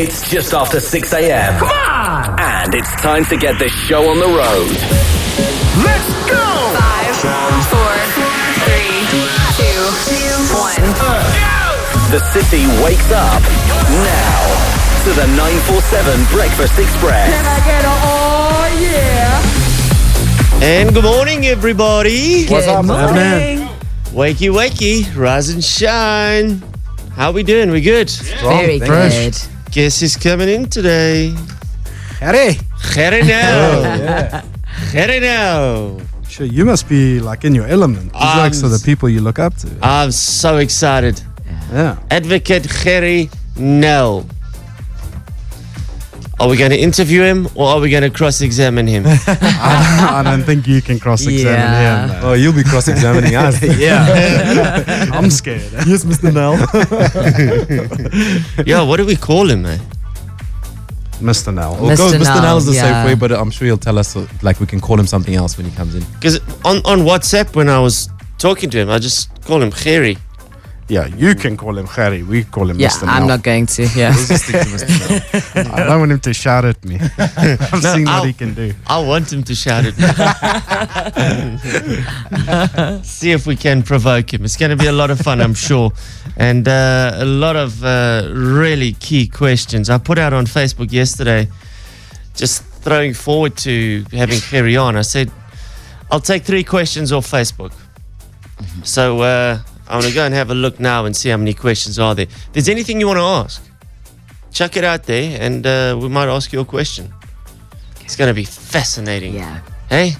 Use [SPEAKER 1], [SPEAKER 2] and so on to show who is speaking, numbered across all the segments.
[SPEAKER 1] It's just after 6 a.m. Come on! And it's time to get this show on the road.
[SPEAKER 2] Let's go!
[SPEAKER 3] Five, four, three, two, one. Go!
[SPEAKER 1] The city wakes up now to the 947 Breakfast Xpress. Can I get a oh yeah?
[SPEAKER 4] And good morning, everybody.
[SPEAKER 5] What's up,
[SPEAKER 6] morning.
[SPEAKER 4] Wakey, wakey, rise and shine. How we doing? We good?
[SPEAKER 6] Very good.
[SPEAKER 4] Guess he's coming in today?
[SPEAKER 5] Harry.
[SPEAKER 4] Gerrie Nel. Gerrie Nel.
[SPEAKER 5] Sure, you must be like in your element. These like so the people you look up to.
[SPEAKER 4] I'm so excited.
[SPEAKER 5] Yeah.
[SPEAKER 4] Advocate Gerrie Nel. Are we going to interview him or are we going to cross examine him?
[SPEAKER 5] I don't think you can cross-examine
[SPEAKER 6] Yeah.
[SPEAKER 5] him.
[SPEAKER 7] Oh, you'll be cross-examining us.
[SPEAKER 5] yeah. I'm scared.
[SPEAKER 7] yes, Mr. Nel.
[SPEAKER 4] yeah, what do we call him, man?
[SPEAKER 5] Mr. Nel.
[SPEAKER 7] We'll go with
[SPEAKER 6] Mr.
[SPEAKER 7] Nel is the
[SPEAKER 6] Nel,
[SPEAKER 7] safe way, but I'm sure he'll tell us, uh, like, we can call him something else when he comes in.
[SPEAKER 4] Because on, on WhatsApp, when I was talking to him, I just call him Gerry.
[SPEAKER 5] Yeah, you can call him Harry. We call him
[SPEAKER 6] Yeah,
[SPEAKER 5] Mr. Nel.
[SPEAKER 6] I'm not going to. Yeah.
[SPEAKER 7] We'll just stick to Mr. Nel.
[SPEAKER 5] I don't want him to shout at me. I've
[SPEAKER 4] No,
[SPEAKER 5] seen what
[SPEAKER 4] I'll-
[SPEAKER 5] he can do.
[SPEAKER 4] I want him to shout at me. See if we can provoke him. It's going to be a lot of fun, I'm sure. And uh, a lot of uh, really key questions. I put out on Facebook yesterday, just throwing forward to having Harry on. I said, I'll take three questions off Facebook. So uh, I want to go and have a look now and see how many questions are there. If there's anything you want to ask, chuck it out there and uh, we might ask you a question. It's going to be fascinating.
[SPEAKER 6] yeah.
[SPEAKER 4] Hey,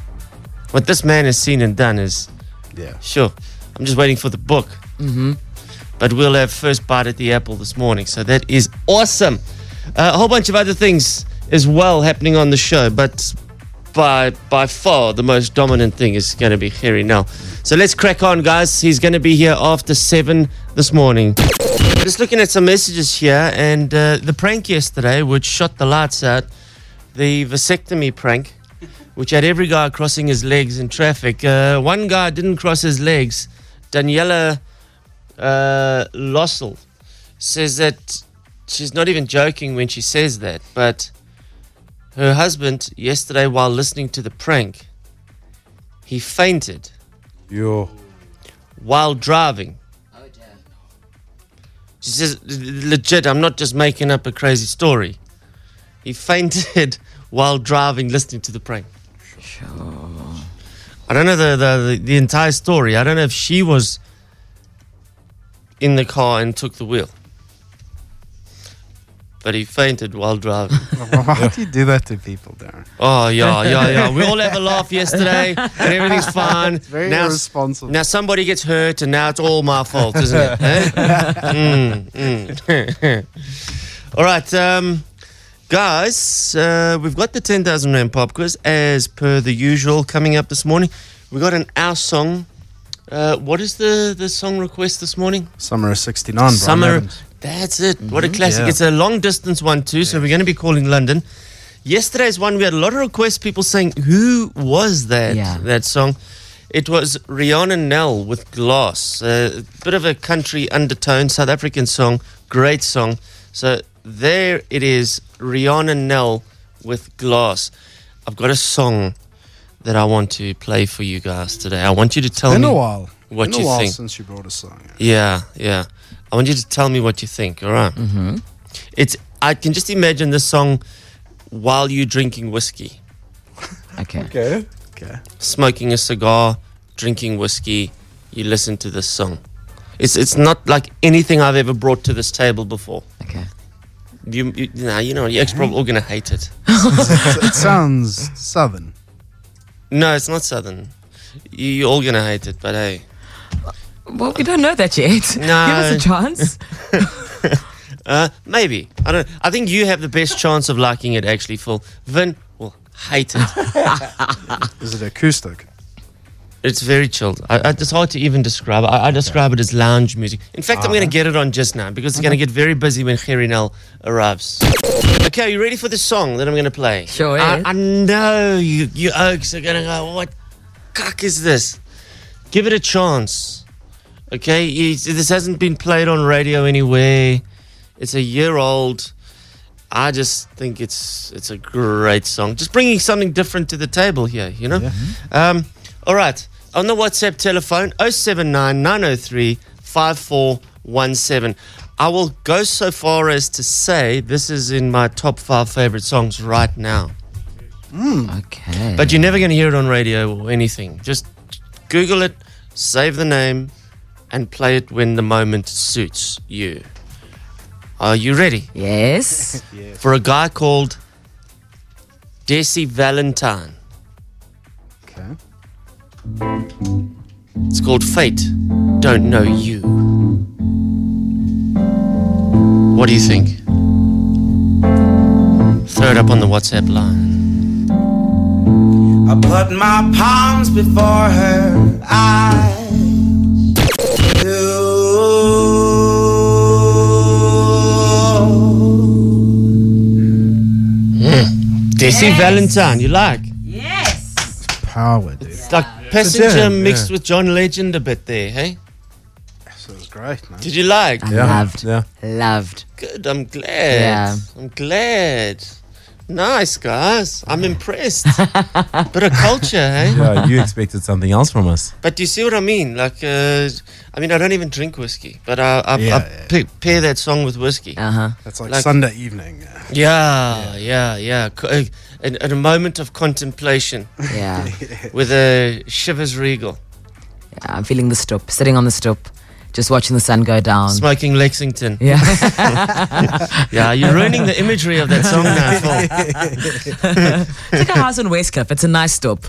[SPEAKER 4] what this man has seen and done is
[SPEAKER 5] Yeah.
[SPEAKER 4] sure. I'm just waiting for the book. Mm-hmm. But we'll have first bite at the apple this morning, so that is awesome. Uh, a whole bunch of other things as well happening on the show, but by by far the most dominant thing is going to be Harry now. So let's crack on, guys. He's going to be here after seven this morning. Just looking at some messages here, and uh, the prank yesterday, which shot the lights out, the vasectomy prank, which had every guy crossing his legs in traffic. Uh, one guy didn't cross his legs. Daniela uh, Lossel says that she's not even joking when she says that, but her husband, yesterday, while listening to the prank, he fainted
[SPEAKER 7] Yo.
[SPEAKER 4] while driving. She says, legit, I'm not just making up a crazy story. He fainted while driving, listening to the prank. Sure. I don't know the, the, the, the entire story. I don't know if she was in the car and took the wheel. But he fainted while driving.
[SPEAKER 5] Why do you do that to people, Darren?
[SPEAKER 4] Oh, yeah, yeah, yeah. We all have a laugh yesterday and everything's fine.
[SPEAKER 5] Very
[SPEAKER 4] now,
[SPEAKER 5] irresponsible.
[SPEAKER 4] now somebody gets hurt and now it's all my fault, isn't it? eh? Mm, mm. all right, um, guys, uh, we've got the 10,000 Rand pop quiz as per the usual coming up this morning. We got an Our Song. Uh, what is the, the song request this morning?
[SPEAKER 5] Summer of 69, Bryan
[SPEAKER 4] Summer.
[SPEAKER 5] Adams.
[SPEAKER 4] That's it. What a mm-hmm. classic.
[SPEAKER 5] Yeah.
[SPEAKER 4] It's a long distance one, too. So we're going to be calling London. Yesterday's one, we had a lot of requests, people saying, Who was that?
[SPEAKER 6] Yeah.
[SPEAKER 4] That song. It was Riana Nel with Glass. A bit of a country undertone, South African song. Great song. So there it is Riana Nel with Glass. I've got a song that I want to play for you guys today. I want you to tell
[SPEAKER 5] Been
[SPEAKER 4] me
[SPEAKER 5] a while.
[SPEAKER 4] what
[SPEAKER 5] Been
[SPEAKER 4] you
[SPEAKER 5] a while
[SPEAKER 4] think.
[SPEAKER 5] since you brought a song.
[SPEAKER 4] Yeah, yeah. I want you to tell me what you think. All right? Mm-hmm. It's. I can just imagine this song while you're drinking whiskey,
[SPEAKER 6] Okay.
[SPEAKER 7] Okay.
[SPEAKER 5] Okay.
[SPEAKER 4] smoking a cigar, drinking whiskey. You listen to this song. It's. It's not like anything I've ever brought to this table before.
[SPEAKER 6] Okay.
[SPEAKER 4] You. you nah, you know, you're probably all gonna hate it.
[SPEAKER 5] it, it sounds southern.
[SPEAKER 4] No, it's not southern. You- You're all gonna hate it, but hey.
[SPEAKER 6] Well, we don't know that yet.
[SPEAKER 4] No.
[SPEAKER 6] Give us a chance.
[SPEAKER 4] Uh, maybe. I don't. I think you have the best chance of liking it. Actually, Phil. Vin will hate it.
[SPEAKER 5] Is it acoustic?
[SPEAKER 4] It's very chilled. I, I, it's hard to even describe it. I, I describe it as lounge music. In fact, I'm going to get it on just now because it's going to get very busy when Gerrie Nel arrives. Okay, are you ready for the song that I'm going to play?
[SPEAKER 6] Sure
[SPEAKER 4] I,
[SPEAKER 6] is.
[SPEAKER 4] I know you, you oaks are going to go, what cock is this? Give it a chance. Okay, You- this hasn't been played on radio anywhere. It's a year old. I just think it's it's a great song. Just bringing something different to the table here, you know. Um, all right, on the WhatsApp telephone 079 903 5417. I will go so far as to say this is in my top five favorite songs right now.
[SPEAKER 6] Okay.
[SPEAKER 4] But you're never going to hear it on radio or anything. Just Google it, save the name, and play it when the moment suits you. Are you ready?
[SPEAKER 6] yes.
[SPEAKER 4] For a guy called Desi Valentine.
[SPEAKER 5] Okay.
[SPEAKER 4] It's called Fate Don't Know You. What do you think? Throw it up on the WhatsApp line.
[SPEAKER 8] I put my palms before her eyes.
[SPEAKER 4] Desi Valentine, you like? Yes!
[SPEAKER 5] Power, dude.
[SPEAKER 4] It's like Passenger
[SPEAKER 5] jam,
[SPEAKER 4] mixed
[SPEAKER 5] yeah.
[SPEAKER 4] with John Legend a bit there, hey?
[SPEAKER 5] So it's great, man.
[SPEAKER 4] Did you like?
[SPEAKER 6] I
[SPEAKER 7] Yeah.
[SPEAKER 6] loved.
[SPEAKER 7] Yeah.
[SPEAKER 6] Loved.
[SPEAKER 4] Good, I'm glad.
[SPEAKER 6] Yeah.
[SPEAKER 4] I'm glad. Nice, guys. I'm impressed. Bit of culture, hey?
[SPEAKER 7] Yeah, you expected something else from us.
[SPEAKER 4] But do you see what I mean? Like, uh, I mean, I don't even drink whiskey, but I, I,
[SPEAKER 5] Yeah,
[SPEAKER 4] I
[SPEAKER 5] yeah.
[SPEAKER 4] pa- pair that song with whiskey.
[SPEAKER 6] Uh huh.
[SPEAKER 5] That's like,
[SPEAKER 4] Like-
[SPEAKER 5] Sunday evening. yeah.
[SPEAKER 4] Yeah, yeah, yeah. Co- uh, In, in a moment of contemplation
[SPEAKER 6] Yeah.
[SPEAKER 4] with a Chivas Regal,
[SPEAKER 6] yeah. I'm feeling the stoop, sitting on the stoop, just watching the sun go down.
[SPEAKER 4] smoking Lexington.
[SPEAKER 6] yeah.
[SPEAKER 4] Yeah, you're ruining the imagery of that song now,
[SPEAKER 6] it's like a house on Westcliff. It's a nice stop.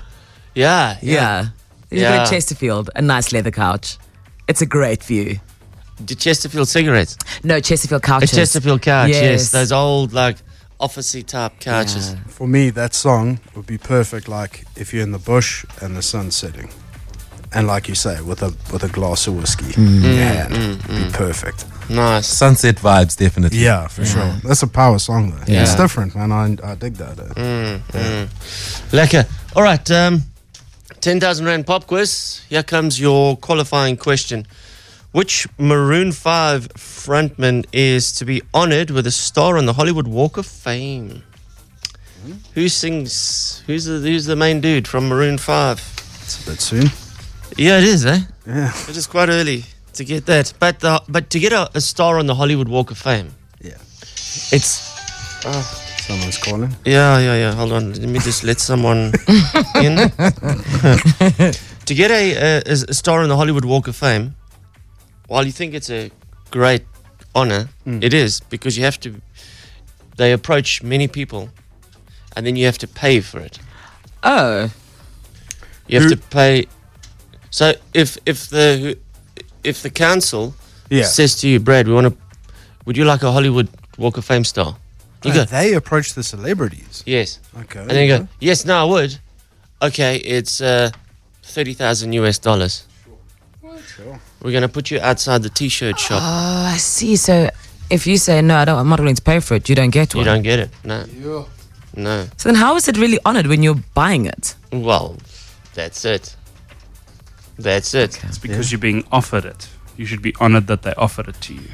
[SPEAKER 4] Yeah, yeah.
[SPEAKER 6] Yeah. You've
[SPEAKER 4] Yeah.
[SPEAKER 6] got Chesterfield, a nice leather couch. It's a great view.
[SPEAKER 4] The Chesterfield cigarettes.
[SPEAKER 6] No, Chesterfield couches. A.
[SPEAKER 4] Chesterfield couch, yes.
[SPEAKER 6] Yes.
[SPEAKER 4] Those old, like, officey type couches.
[SPEAKER 6] Yeah.
[SPEAKER 5] For me, that song would be perfect. Like if you're in the bush and the sun's setting, and like you say, with a with a glass of whiskey,
[SPEAKER 4] Mm.
[SPEAKER 5] in your hand, be perfect.
[SPEAKER 4] Nice.
[SPEAKER 7] Sunset vibes, definitely.
[SPEAKER 5] Yeah, for sure. That's a power song though.
[SPEAKER 4] Yeah.
[SPEAKER 5] It's different, man. I, I dig that.
[SPEAKER 4] Mm, mm. Lekker. All right. Um, 10,000 Rand pop quiz. Here comes your qualifying question. Which Maroon 5 frontman is to be honored with a star on the Hollywood Walk of Fame? Who sings? Who's the, who's the main dude from Maroon 5?
[SPEAKER 5] It's a bit soon.
[SPEAKER 4] Yeah, it is, eh?
[SPEAKER 5] Yeah.
[SPEAKER 4] It is quite early to get that. But the, but to get a, a star on the Hollywood Walk of Fame,
[SPEAKER 5] Yeah.
[SPEAKER 4] it's
[SPEAKER 5] Someone's calling.
[SPEAKER 4] Yeah, yeah, yeah. Hold on. Let me just let someone in. to get a, a, a star on the Hollywood Walk of Fame, while you think it's a great honor, it is because you have to. They approach many people, and then you have to pay for it.
[SPEAKER 6] Oh.
[SPEAKER 4] You have
[SPEAKER 5] Who-
[SPEAKER 4] to pay. So if if the if the council
[SPEAKER 5] Yeah.
[SPEAKER 4] says to you, Brad, we want to, would you like a Hollywood Walk of Fame star? You
[SPEAKER 5] Oh,
[SPEAKER 4] go,
[SPEAKER 5] they approach the celebrities.
[SPEAKER 4] yes.
[SPEAKER 5] Okay.
[SPEAKER 4] And then you go, yes, no, I would. Okay, it's uh, 30,000 US dollars.
[SPEAKER 5] Sure.
[SPEAKER 4] We're going to put you outside the t shirt shop.
[SPEAKER 6] Oh, I see. So if you say, no, I don't, I'm not willing to pay for it, you don't get one.
[SPEAKER 4] you don't get it. No. No.
[SPEAKER 6] So then how is it really honored when you're buying it?
[SPEAKER 4] Well, that's it. That's it.
[SPEAKER 9] It's because you're being offered it. You should be honored that they offered it to you.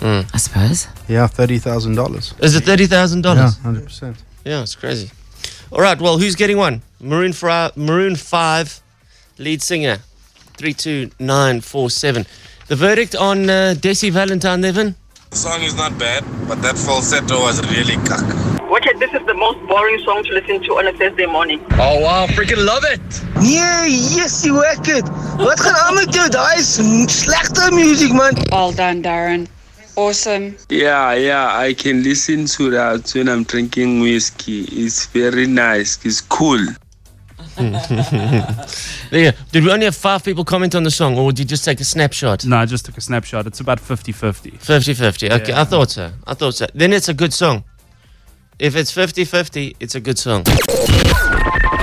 [SPEAKER 6] I suppose.
[SPEAKER 5] Yeah, thirty thousand dollars.
[SPEAKER 4] Is it $30,000?
[SPEAKER 5] Yeah, hundred percent.
[SPEAKER 4] Yeah, it's crazy. All right, well, who's getting one? Maroon, Fri- Maroon 5 lead singer, 32947. The verdict on uh, Desi Valentine, Evan?
[SPEAKER 10] The song is not bad, but that falsetto was really cuck.
[SPEAKER 11] Okay, this is the most boring song to listen to on a Thursday morning.
[SPEAKER 1] Oh wow, freaking love it.
[SPEAKER 12] Yeah, yes, you werk dit. Wat gaan aan met jou? Daai is slegte music man.
[SPEAKER 13] Well done, Darren. Awesome.
[SPEAKER 14] Yeah, yeah, I can listen to that when I'm drinking whiskey. It's very nice. It's cool.
[SPEAKER 4] There. Did we only have five people comment on the song, or did you just take a snapshot?
[SPEAKER 9] No, I just took a snapshot. It's about 50 50.
[SPEAKER 4] 50 50. Okay, I thought so. I thought so. Then it's a good song. If it's 50 50, it's a good song.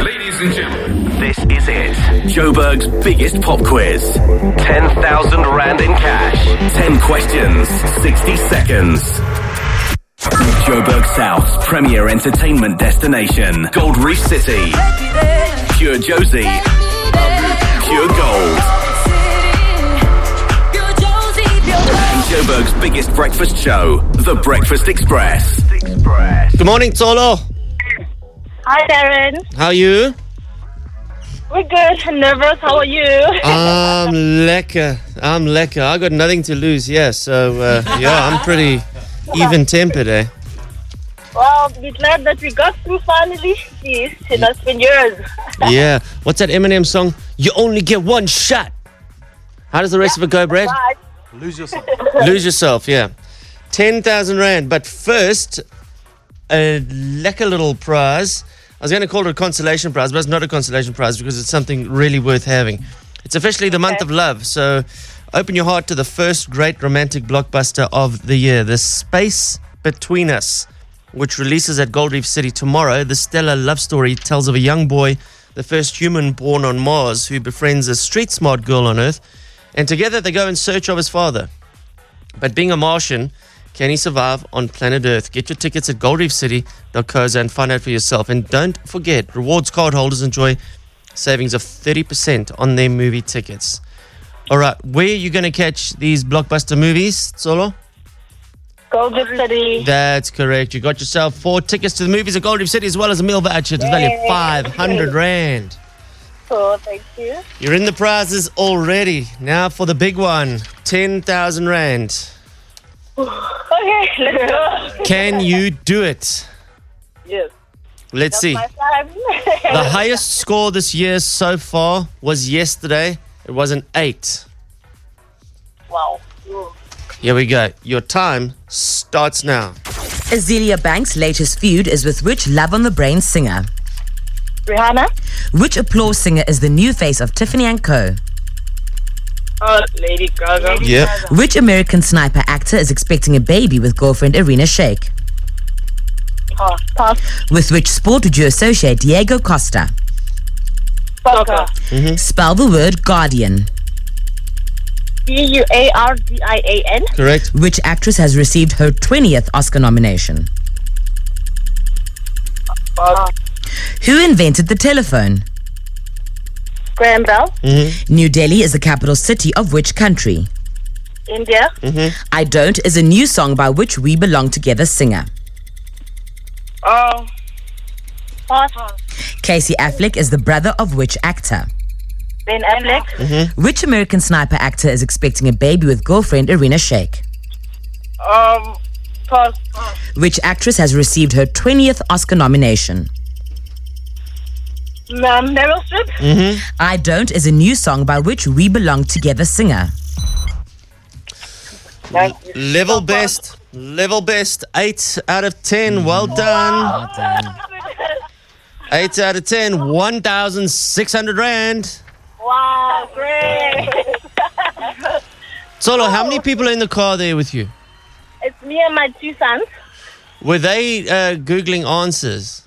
[SPEAKER 1] Ladies and gentlemen, this is it. Joburg's biggest pop quiz. 10,000 Rand in cash. 10 questions, 60 seconds. Joburg South's premier entertainment destination. Gold Reef City. Pure Jozi. Pure Gold. Joburg's biggest breakfast show, The Breakfast Xpress.
[SPEAKER 4] Good morning, Tolo.
[SPEAKER 11] Hi, Darren.
[SPEAKER 4] How are you?
[SPEAKER 11] We're good. I'm nervous. How are you?
[SPEAKER 4] I'm lekker. I'm lekker. I got nothing to lose. Yeah, so uh, yeah, I'm pretty even tempered, eh?
[SPEAKER 11] well, we're glad that we got through finally. Yes, it has been years.
[SPEAKER 4] Yeah. What's that Eminem song? You only get one shot. How does the rest of it go, Brad?
[SPEAKER 11] Right.
[SPEAKER 5] Lose yourself.
[SPEAKER 4] Lose yourself, yeah. 10,000 Rand. But first, a lekker little prize. I was going to call it a consolation prize, but it's not a consolation prize because it's something really worth having. It's officially the month of love, so open your heart to the first great romantic blockbuster of the year, The Space Between Us, which releases at Gold Reef City tomorrow. The stellar love story tells of a young boy, the first human born on Mars, who befriends a street smart girl on Earth, and together they go in search of his father. But being a Martian, can he survive on planet Earth? Get your tickets at goldreefcity.co.za and find out for yourself. And don't forget, rewards card holders enjoy savings of 30% on their movie tickets. All right, where are you going to catch these blockbuster movies, Solo?
[SPEAKER 11] Golden City.
[SPEAKER 4] That's correct. You got yourself four tickets to the movies at Gold Reef City as well as a meal voucher to value 500 Rand.
[SPEAKER 11] Cool, thank you.
[SPEAKER 4] You're in the prizes already. Now for the big one 10,000 Rand.
[SPEAKER 11] Okay, let's go.
[SPEAKER 4] Can you do it?
[SPEAKER 11] Yes.
[SPEAKER 4] Let's see. The highest score this year so far was yesterday. It was an eight.
[SPEAKER 11] wow.
[SPEAKER 4] Here we go. Your time starts now.
[SPEAKER 6] Azealia Banks' latest feud is with which Love on the Brain singer?
[SPEAKER 11] Rihanna.
[SPEAKER 6] Which applause singer is the new face of Tiffany & Co?
[SPEAKER 11] Oh, Lady Gaga.
[SPEAKER 4] Yep.
[SPEAKER 6] Which American sniper actor is expecting a baby with girlfriend Irina Shayk?
[SPEAKER 11] Pass. Pass.
[SPEAKER 6] With which sport would you associate Diego Costa?
[SPEAKER 11] Soccer.
[SPEAKER 6] Spell the word guardian.
[SPEAKER 11] B-U-A-R-D-I-A-N.
[SPEAKER 4] Correct.
[SPEAKER 6] Which actress has received her 20th Oscar nomination?
[SPEAKER 11] Uh,
[SPEAKER 6] Who invented the telephone?
[SPEAKER 11] Graham Bell. Mm-hmm.
[SPEAKER 6] New Delhi is the capital city of which country?
[SPEAKER 11] India. Mm-hmm.
[SPEAKER 6] I Don't is a new song by which We Belong Together singer.
[SPEAKER 11] Oh. Pass.
[SPEAKER 6] Casey Affleck is the brother of which actor?
[SPEAKER 11] Ben Affleck. Mm-hmm.
[SPEAKER 6] Which American sniper actor is expecting a baby with girlfriend Irina Shayk?
[SPEAKER 11] Um. Pass.
[SPEAKER 6] Which actress has received her 20th Oscar nomination?
[SPEAKER 11] Um, Meryl Streep.
[SPEAKER 6] I Don't is a new song by which We Belong Together singer.
[SPEAKER 4] Level best. Level best. Eight out of ten. Well done. Eight out of ten. 1,600 Rand.
[SPEAKER 11] Wow, great.
[SPEAKER 4] Solo, how many people are in the car there with you?
[SPEAKER 11] it's me and my two sons.
[SPEAKER 4] Were they uh, Googling answers?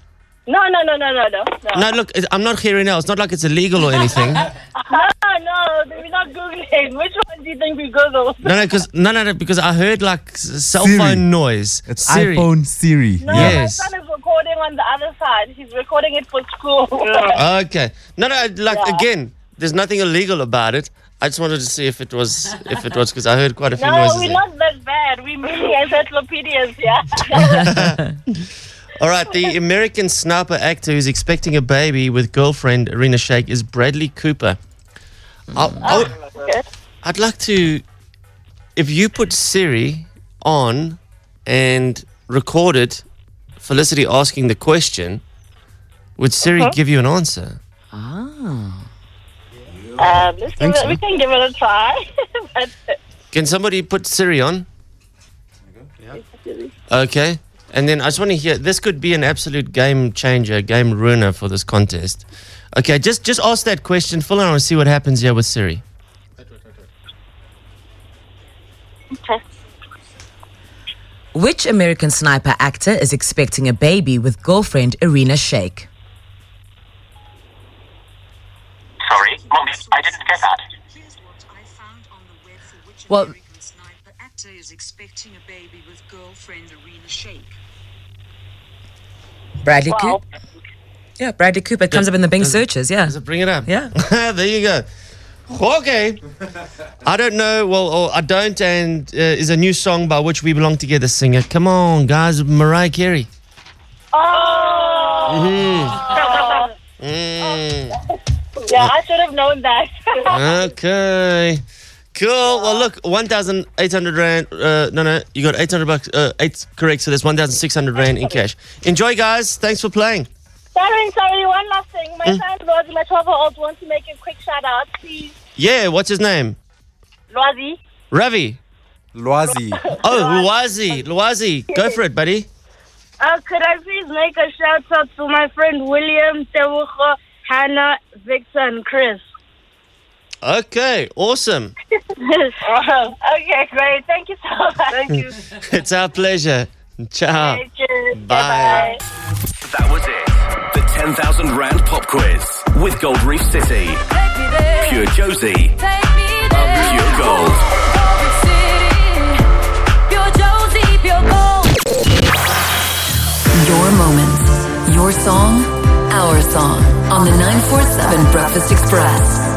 [SPEAKER 11] No, no, no, no, no, no. No,
[SPEAKER 4] No, look, I'm not hearing now. It's not like it's illegal or anything. no,
[SPEAKER 11] no, no, we're not Googling. Which one do you think we Google?
[SPEAKER 4] no, no, because no, no, no, because I heard like s- cell
[SPEAKER 7] Siri.
[SPEAKER 4] phone noise.
[SPEAKER 7] It's
[SPEAKER 4] Siri.
[SPEAKER 7] iPhone Siri.
[SPEAKER 11] No,
[SPEAKER 4] Yes.
[SPEAKER 11] my son is recording on the other side. He's recording it for school.
[SPEAKER 4] Okay. No, no, like
[SPEAKER 11] Yeah.
[SPEAKER 4] again, there's nothing illegal about it. I just wanted to see if it was if it was because I heard quite a few
[SPEAKER 11] No,
[SPEAKER 4] noises.
[SPEAKER 11] we're
[SPEAKER 4] there.
[SPEAKER 11] not that bad. We many encyclopedias, yeah.
[SPEAKER 4] All right, the American sniper actor who's expecting a baby with girlfriend Irina Shayk is Bradley Cooper. I, I would, I'd like to, if you put Siri on and recorded Felicity asking the question, would Siri
[SPEAKER 11] Uh-huh.
[SPEAKER 4] give you an answer?
[SPEAKER 11] Um, let's give it,
[SPEAKER 4] so.
[SPEAKER 11] We can give it a try. but,
[SPEAKER 4] Can somebody put Siri on? Okay. And then I just want to hear this could be an absolute game changer, game ruiner for this contest. Okay, just just ask that question, Phil, and I want to see what happens here with Siri.
[SPEAKER 11] okay.
[SPEAKER 6] Which American sniper actor is expecting a baby with girlfriend Irina Shayk?
[SPEAKER 15] Sorry, Mom, I didn't get that.
[SPEAKER 6] Well,
[SPEAKER 16] actor is expecting a baby with girlfriend Arena Shake.
[SPEAKER 6] Bradley
[SPEAKER 11] Wow.
[SPEAKER 6] Cooper. Yeah, Bradley Cooper. It comes up in the Bing searches. Yeah.
[SPEAKER 4] Does it bring it up?
[SPEAKER 6] Yeah.
[SPEAKER 4] there you go. Okay. I don't know. Well, or I don't, and uh, is a new song by which we belong together singer. Come on, guys, Mariah Carey.
[SPEAKER 11] Oh.
[SPEAKER 4] Mhm. Mm.
[SPEAKER 11] Yeah, I should have known that.
[SPEAKER 4] Okay. Cool. Well, look, 1,800 Rand. Uh, no, no, you got 800 bucks. Uh, eight correct. So that's 1,600 Rand in cash. Enjoy, guys. Thanks for playing.
[SPEAKER 11] sorry, sorry, one last thing. My
[SPEAKER 4] Hmm?
[SPEAKER 11] son Lwazi, my 12 year old, wants to make a quick shout out. Please.
[SPEAKER 4] Yeah, what's his name?
[SPEAKER 11] Lwazi.
[SPEAKER 4] Ravi.
[SPEAKER 7] Loazi.
[SPEAKER 4] Oh, Luazi. Luazi. Go for it, buddy.
[SPEAKER 11] Uh, could I please make a shout out to my friend William, Tewucho, Hannah, Victor, and Chris?
[SPEAKER 4] Okay, awesome.
[SPEAKER 11] okay, great. Thank you so much. Thank you.
[SPEAKER 4] It's our pleasure. Ciao.
[SPEAKER 11] Cheers.
[SPEAKER 4] Bye.
[SPEAKER 1] That was it. The 10,000 Rand Pop Quiz with Gold Reef City. Pure Jozi. Pure Gold.
[SPEAKER 17] Your moments, your song, our song on the 947 Breakfast Xpress.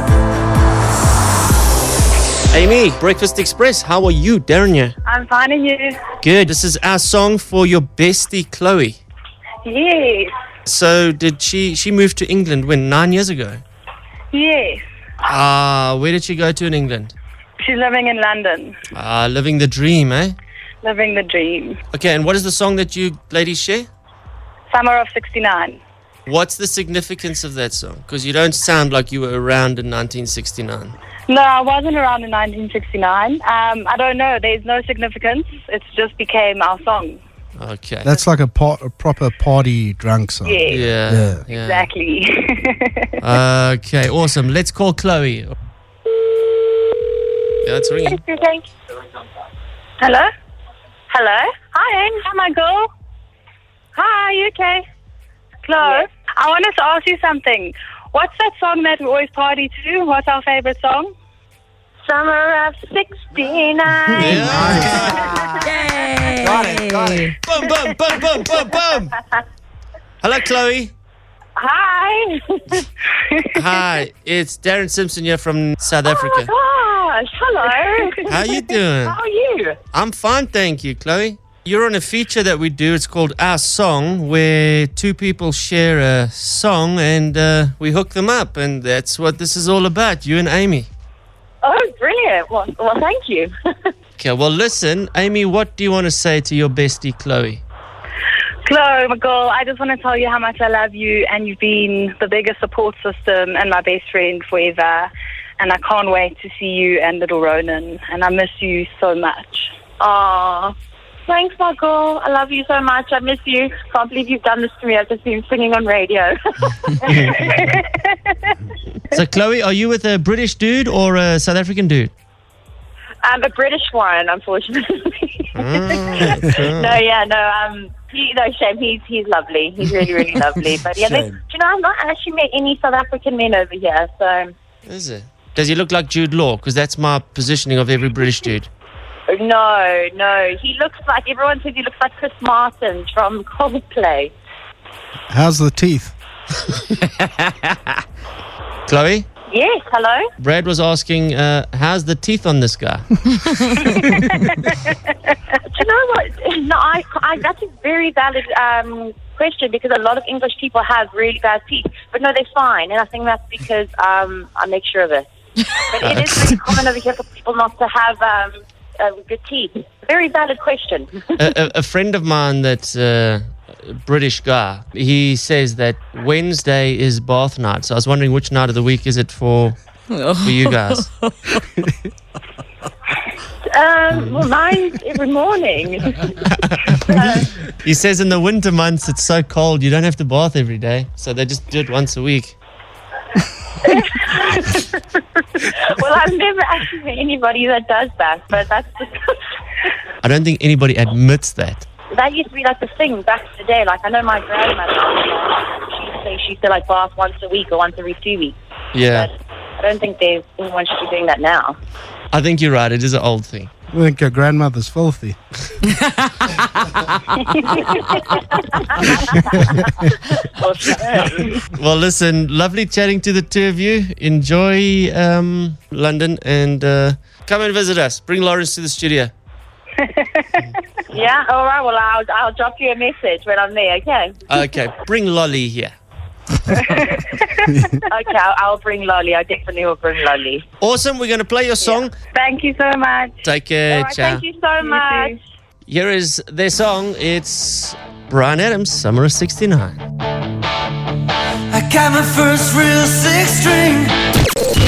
[SPEAKER 4] Amy, Breakfast Xpress, how are you? Darren.
[SPEAKER 11] I'm finding you.
[SPEAKER 4] Good. This is our song for your bestie, Chloe.
[SPEAKER 11] Yes.
[SPEAKER 4] So, did she, she moved to England when? Nine years ago?
[SPEAKER 11] Yes.
[SPEAKER 4] Ah, where did she go to in England?
[SPEAKER 11] She's living in London,
[SPEAKER 4] Ah, living the dream, eh?
[SPEAKER 11] living the dream.
[SPEAKER 4] Okay, and what is the song that you ladies share?
[SPEAKER 11] Summer of 69.
[SPEAKER 4] What's the significance of that song? Because you don't sound like you were around in 1969.
[SPEAKER 11] No, I wasn't around in 1969. Um, I don't know. There's no significance. It just became our song.
[SPEAKER 4] Okay.
[SPEAKER 5] That's like a, par- a proper party drunk song.
[SPEAKER 11] Yeah.
[SPEAKER 4] Yeah. yeah.
[SPEAKER 11] Exactly.
[SPEAKER 4] Okay, awesome. Let's call Chloe. Yeah, it's ringing.
[SPEAKER 11] Thank you. Hello? Hello? Hi, Anne. Hi, my girl. Hi, you okay? Chloe, I wanted to ask you something. What's that song that we always party to? What's our favorite song? Summer of 69.
[SPEAKER 4] Got it, got it. Boom, boom, boom, boom, boom, boom. Hello, Chloe.
[SPEAKER 11] Hi.
[SPEAKER 4] Hi, it's Darren Simpson here from South Africa.
[SPEAKER 11] My Gosh, hello.
[SPEAKER 4] How you doing?
[SPEAKER 11] How are you?
[SPEAKER 4] I'm fine, thank you, Chloe. You're on a feature that we do. It's called Our Song, where two people share a song and uh, we hook them up. And that's what this is all about, you and Amy.
[SPEAKER 11] Well, well thank you.
[SPEAKER 4] Okay, well, listen, Amy, what do you want to say to your bestie, Chloe?
[SPEAKER 11] Chloe, my girl, I just want to tell you how much I love you, and you've been the biggest support system and my best friend forever. And I can't wait to see you and little Ronan, and I miss you so much.
[SPEAKER 18] Aw. Thanks, Michael. I love you so much. I miss you. Can't believe you've done this to me. I've just been singing on radio.
[SPEAKER 4] So, Chloe, are you with a British dude or a South African dude?
[SPEAKER 18] I'm a British one, unfortunately.
[SPEAKER 4] Mm,
[SPEAKER 18] no, yeah, no, um, he, no, shame. He's he's lovely. He's really, really lovely. But yeah, they, do you know, I've not actually met any South African men over here. So
[SPEAKER 4] Is it? Does he look like Jude Law? Because that's my positioning of every British dude.
[SPEAKER 18] No, no, he looks like everyone says he looks like Chris Martin from Coldplay.
[SPEAKER 5] How's the teeth?
[SPEAKER 4] Chloe,
[SPEAKER 18] Yes, hello.
[SPEAKER 4] Brad was asking, uh, how's the teeth on this guy?
[SPEAKER 18] Do you know what? No, I, I, that's a very valid um, question because a lot of English people have really bad teeth, but no, they're fine, and I think that's because um, I make sure of it. But it is very common over here for people not to have um, uh, good teeth. Very valid question.
[SPEAKER 4] a, a, a friend of mine that's uh, a British guy, he says that Wednesday is bath night. So I was wondering which night of the week is it for, for you guys?
[SPEAKER 18] Um, well, mine every morning.
[SPEAKER 4] He says in the winter months it's so cold you don't have to bath every day. So they just do it once a week.
[SPEAKER 18] well, I've never actually met anybody that does that, but that's just,
[SPEAKER 4] I don't think anybody admits that.
[SPEAKER 18] that used to be like the thing back in the day. Like I know my grandmother, she used to say she used to like bath once a week or once every two weeks.
[SPEAKER 4] Yeah.
[SPEAKER 18] I don't think there's anyone should be doing that now.
[SPEAKER 4] I think you're right. It is an old thing.
[SPEAKER 5] I think your grandmother's filthy.
[SPEAKER 4] well, listen, lovely chatting to the two of you. Enjoy um, London and uh, come and visit us. Bring Lawrence to the studio.
[SPEAKER 11] yeah, all right. Well, I'll, I'll drop you a message when I'm there, okay?
[SPEAKER 4] Okay, bring Lolly here.
[SPEAKER 11] okay, I'll, I'll bring Lolly. I definitely will bring Lolly.
[SPEAKER 4] Awesome. We're going to play your song.
[SPEAKER 11] Thank you so much.
[SPEAKER 4] Take care.
[SPEAKER 11] All right,
[SPEAKER 4] ciao.
[SPEAKER 11] thank you so much.
[SPEAKER 4] Here is their song. It's Bryan Adams, Summer of 69.
[SPEAKER 8] I got my first real six string.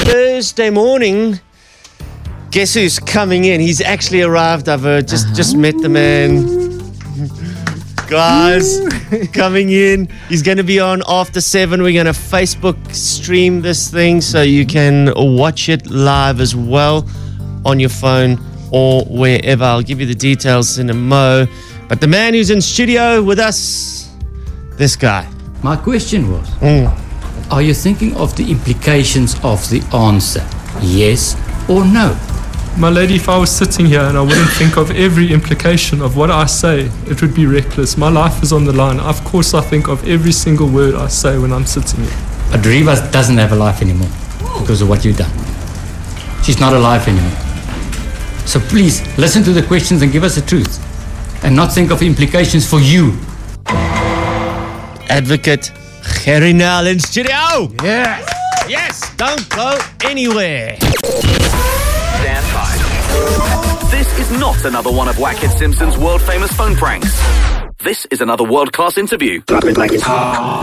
[SPEAKER 4] Thursday morning. Guess who's coming in? He's actually arrived. I've uh, just
[SPEAKER 6] Uh-huh.
[SPEAKER 4] just met the man. Guys, coming in. He's going to be on after seven. We're going to Facebook stream this thing so you can watch it live as well on your phone or wherever. I'll give you the details in a mo. But the man who's in studio with us, this guy.
[SPEAKER 19] My question was hmm. Are you thinking of the implications of the answer? Yes or no?
[SPEAKER 20] My lady, if I was sitting here and I wouldn't think of every implication of what I say, it would be reckless. My life is on the line. Of course, I think of every single word I say when I'm sitting here.
[SPEAKER 19] But Reeva doesn't have a life anymore because of what you've done. She's not alive anymore. So please listen to the questions and give us the truth. And not think of implications for you.
[SPEAKER 4] Advocate Gerrie Nel in studio.
[SPEAKER 19] Yes.
[SPEAKER 4] Yes. Don't go anywhere.
[SPEAKER 1] Stand by. This is not another one of Wackett Simpson's world famous phone pranks. This is another world class interview.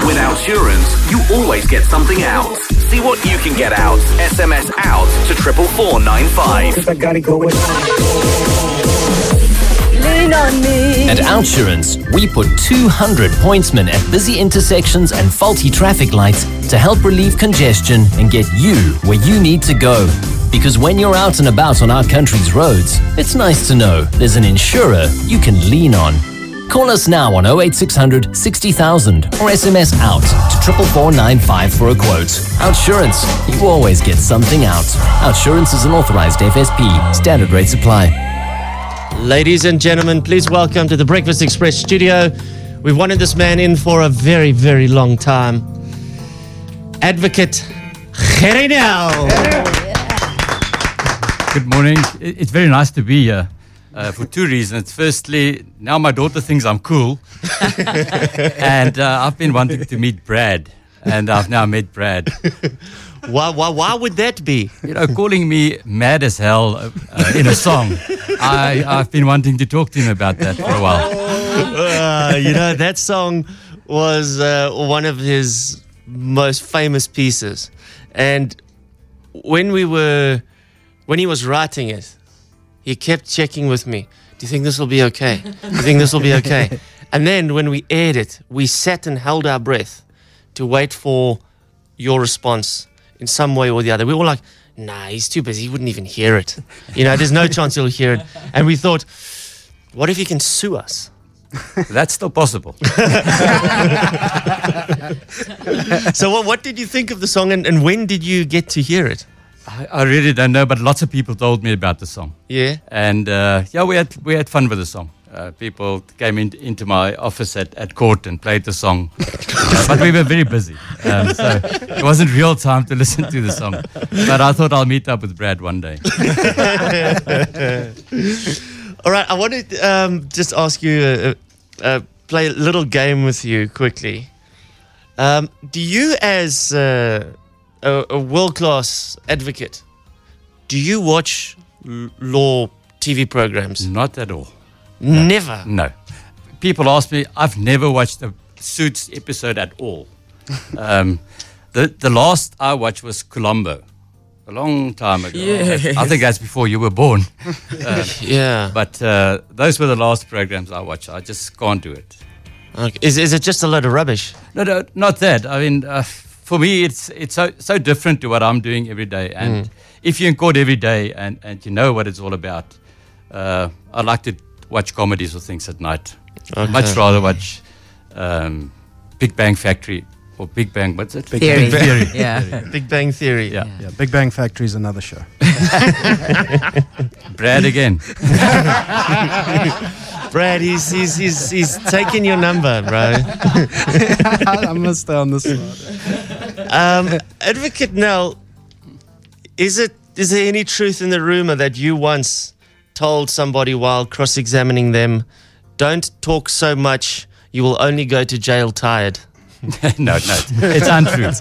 [SPEAKER 1] With Outsurance, you always get something out. See what you can get out. SMS out to triple four nine five.
[SPEAKER 2] Lean on me.
[SPEAKER 21] At Outsurance, we put 200 pointsmen at busy intersections and faulty traffic lights to help relieve congestion and get you where you need to go. Because when you're out and about on our country's roads, it's nice to know there's an insurer you can lean on. Call us now on 08600 60000 or SMS out to 44495 for a quote. Outsurance, you always get something out. Outsurance is an authorized FSP. Standard rates apply.
[SPEAKER 4] Ladies and gentlemen, please welcome to the Breakfast Xpress studio. We've wanted this man in for a very, very long time. Advocate Gerrie Nel.
[SPEAKER 22] Good morning. It's very nice to be here uh, for two reasons. Firstly, now my daughter thinks I'm cool. and uh, I've been wanting to meet Brad. And I've now met Brad.
[SPEAKER 4] Why, why, why would that be?
[SPEAKER 22] You know, calling me mad as hell uh, uh, in a song. I, I've been wanting to talk to him about that for a while.
[SPEAKER 4] Uh, you know, that song was uh, one of his most famous pieces. And when we were, when he was writing it, he kept checking with me. Do you think this will be okay? Do you think this will be okay? And then when we aired it, we sat and held our breath to wait for your response in some way or the other. We were like, nah, he's too busy. He wouldn't even hear it. You know, there's no chance he'll hear it. And we thought, what if he can sue us?
[SPEAKER 22] That's still possible.
[SPEAKER 4] so, what, what did you think of the song and, and when did you get to hear it?
[SPEAKER 22] I, I really don't know, but lots of people told me about the song.
[SPEAKER 4] Yeah.
[SPEAKER 22] And uh, yeah, we had we had fun with the song. Uh, people came in, into my office at, at court and played the song, Uh, but we were very busy, um, so it wasn't real time to listen to the song. But I thought I'll meet up with Brad one day.
[SPEAKER 4] All right, I want to um, just ask you, uh, uh, play a little game with you quickly. Um, do you, as uh, a, a world class advocate, do you watch l- law TV programs?
[SPEAKER 22] Not at all.
[SPEAKER 4] Never.
[SPEAKER 22] No. People ask me, I've never watched a Suits episode at all. um, the, the last I watched was Colombo, a long time ago.
[SPEAKER 4] Yes.
[SPEAKER 22] I think that's before you were born. Um,
[SPEAKER 4] Yeah.
[SPEAKER 22] But uh, those were the last programs I watched. I just can't do it.
[SPEAKER 4] Okay. Is, is it just a load of rubbish?
[SPEAKER 22] No, no, not that. I mean, uh, for me, it's it's so so different to what I'm doing every day. And
[SPEAKER 4] Mm.
[SPEAKER 22] if you're in court every day and, and you know what it's all about, uh, I like to watch comedies or things at night.
[SPEAKER 4] Okay.
[SPEAKER 22] Much rather watch um, Big Bang Factory or Big Bang. What's it?
[SPEAKER 5] Big Theory. Bang
[SPEAKER 22] Theory.
[SPEAKER 6] Yeah.
[SPEAKER 4] Big Bang Theory.
[SPEAKER 22] Yeah.
[SPEAKER 5] Yeah, Big Bang Factory is another show.
[SPEAKER 22] Brad again.
[SPEAKER 4] Brad, he's he's he's, he's taking your number, bro.
[SPEAKER 5] I must stay on this side.
[SPEAKER 4] Um, Advocate Nel, is it is there any truth in the rumor that you once told somebody while cross-examining them, "Don't talk so much; you will only go to jail tired."
[SPEAKER 22] no, no, it's untrue.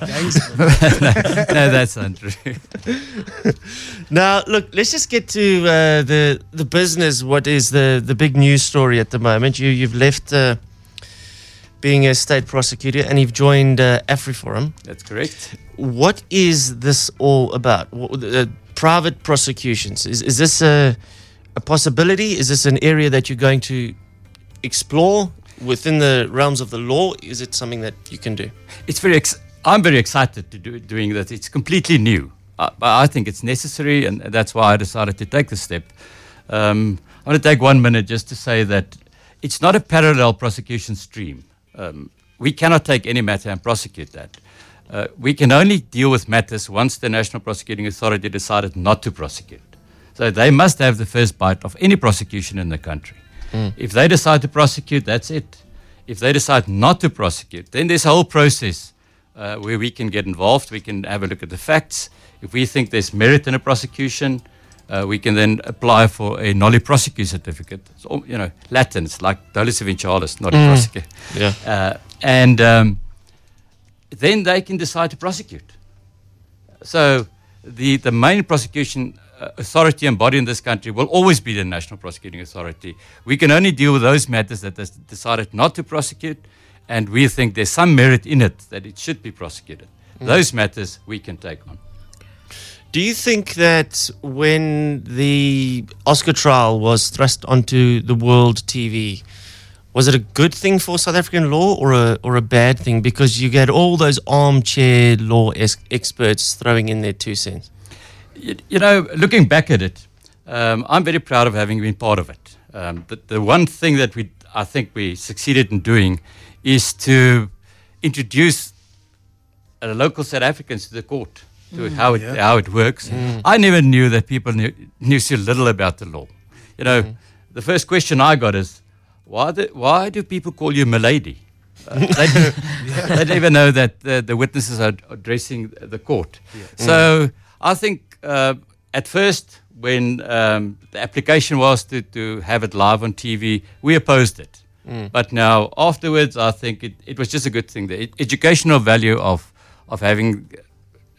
[SPEAKER 22] no, no, that's untrue.
[SPEAKER 4] Now, look, let's just get to uh, the the business. What is the the big news story at the moment? You you've left uh, being a state prosecutor and you've joined uh, AfriForum.
[SPEAKER 22] That's correct.
[SPEAKER 4] What is this all about? What, uh, private prosecutions. Is is this a a possibility? Is this an area that you're going to explore within the realms of the law? Is it something that you can do?
[SPEAKER 22] It's very. Ex- I'm very excited to do doing that. It's completely new. I, I think it's necessary, and that's why I decided to take the step. Um, I want to take one minute just to say that it's not a parallel prosecution stream. Um, we cannot take any matter and prosecute that. Uh, we can only deal with matters once the National Prosecuting Authority decided not to prosecute. So they must have the first bite of any prosecution in the country.
[SPEAKER 4] Mm.
[SPEAKER 22] If they decide to prosecute, that's it. If they decide not to prosecute, then there's a whole process uh, where we can get involved. We can have a look at the facts. If we think there's merit in a prosecution, uh, we can then apply for a nolle prosequi certificate. It's all, you know, Latin. It's like dolus eventualis, not a
[SPEAKER 4] Mm.
[SPEAKER 22] prosecute.
[SPEAKER 4] Yeah.
[SPEAKER 22] Uh, and um, then they can decide to prosecute. So the, the main prosecution uh, authority and body in this country will always be the National Prosecuting Authority. We can only deal with those matters that has decided not to prosecute, and we think there's some merit in it that it should be prosecuted.
[SPEAKER 4] Mm.
[SPEAKER 22] Those matters we can take on.
[SPEAKER 4] Do you think that when the Oscar trial was thrust onto the world TV, was it a good thing for South African law or a or a bad thing? Because you get all those armchair law es- experts throwing in their two cents.
[SPEAKER 22] You, you know, looking back at it, um, I'm very proud of having been part of it. Um, the, the one thing that we, I think we succeeded in doing is to introduce local South Africans to the court, to
[SPEAKER 4] Mm.
[SPEAKER 22] how, it,
[SPEAKER 4] Yeah.
[SPEAKER 22] how it works.
[SPEAKER 4] Mm.
[SPEAKER 22] I never knew that people knew, knew so little about the law. You know, the first question I got is, why, the, why do people call you milady? Uh, they, they don't even know that the, the witnesses are addressing the court. So I think uh, at first, when um, the application was to, to have it live on TV, we opposed it.
[SPEAKER 4] Mm.
[SPEAKER 22] But now, afterwards, I think it, it was just a good thing. The educational value of, of having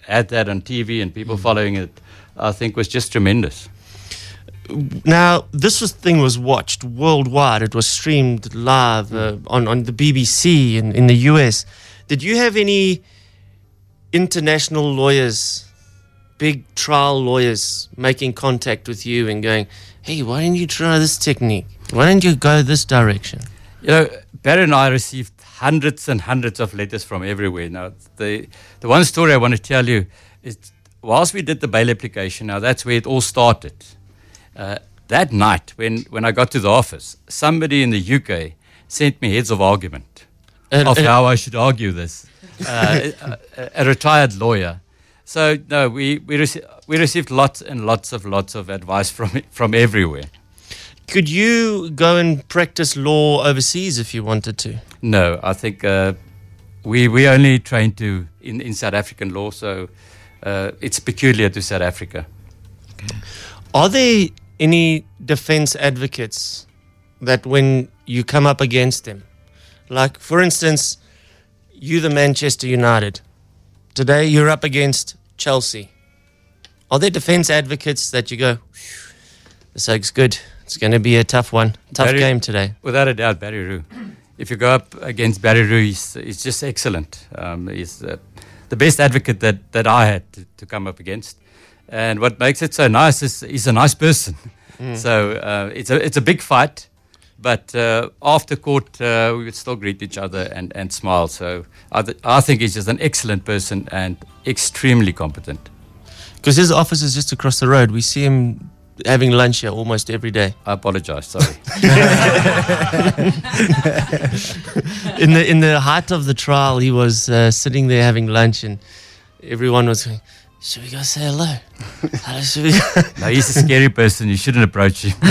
[SPEAKER 22] had that on TV and people following it, I think, was just tremendous.
[SPEAKER 4] Now, this was, thing was watched worldwide. It was streamed live uh, on, on the BBC in, in the US. Did you have any international lawyers, big trial lawyers, making contact with you and going, hey, why don't you try this technique? Why don't you go this direction?
[SPEAKER 22] You know, Barry and I received hundreds and hundreds of letters from everywhere. Now, the, the one story I want to tell you is whilst we did the bail application, now that's where it all started. Uh, that night, when, when I got to the office, somebody in the UK sent me heads of argument
[SPEAKER 4] And-
[SPEAKER 22] of
[SPEAKER 4] and-
[SPEAKER 22] how I should argue this. Uh, a, a, retired lawyer. So, no, we, we, rece- we received lots and lots of lots of advice from, from everywhere.
[SPEAKER 4] Could you go and practice law overseas if you wanted to?
[SPEAKER 22] No, I think uh, we we only train to in, in South African law, so uh, it's peculiar to South Africa.
[SPEAKER 4] Are there any defense advocates that when you come up against them, like for instance, you the Manchester United, today you're up against Chelsea. Are there defense advocates that you go, "Phew, this looks good. It's going to be a tough one, tough
[SPEAKER 22] Barry-
[SPEAKER 4] game today.
[SPEAKER 22] Without a doubt, Barry Roux. If you go up against Barry Roux, he's, he's just excellent. Um, he's uh, the best advocate that, that I had to, to come up against. And what makes it so nice is he's a nice person.
[SPEAKER 4] Mm.
[SPEAKER 22] So uh, it's, a, it's a big fight, but uh, after court, uh, we would still greet each other and, and smile. So I, th- I think he's just an excellent person and extremely competent.
[SPEAKER 4] Because his office is just across the road. We see him having lunch here almost every day.
[SPEAKER 22] I apologize. Sorry.
[SPEAKER 4] in the in the height of the trial, he was uh, sitting there having lunch, and everyone was going, "Should we go say hello? hello should we go?"
[SPEAKER 22] no, he's a scary person. You shouldn't approach him.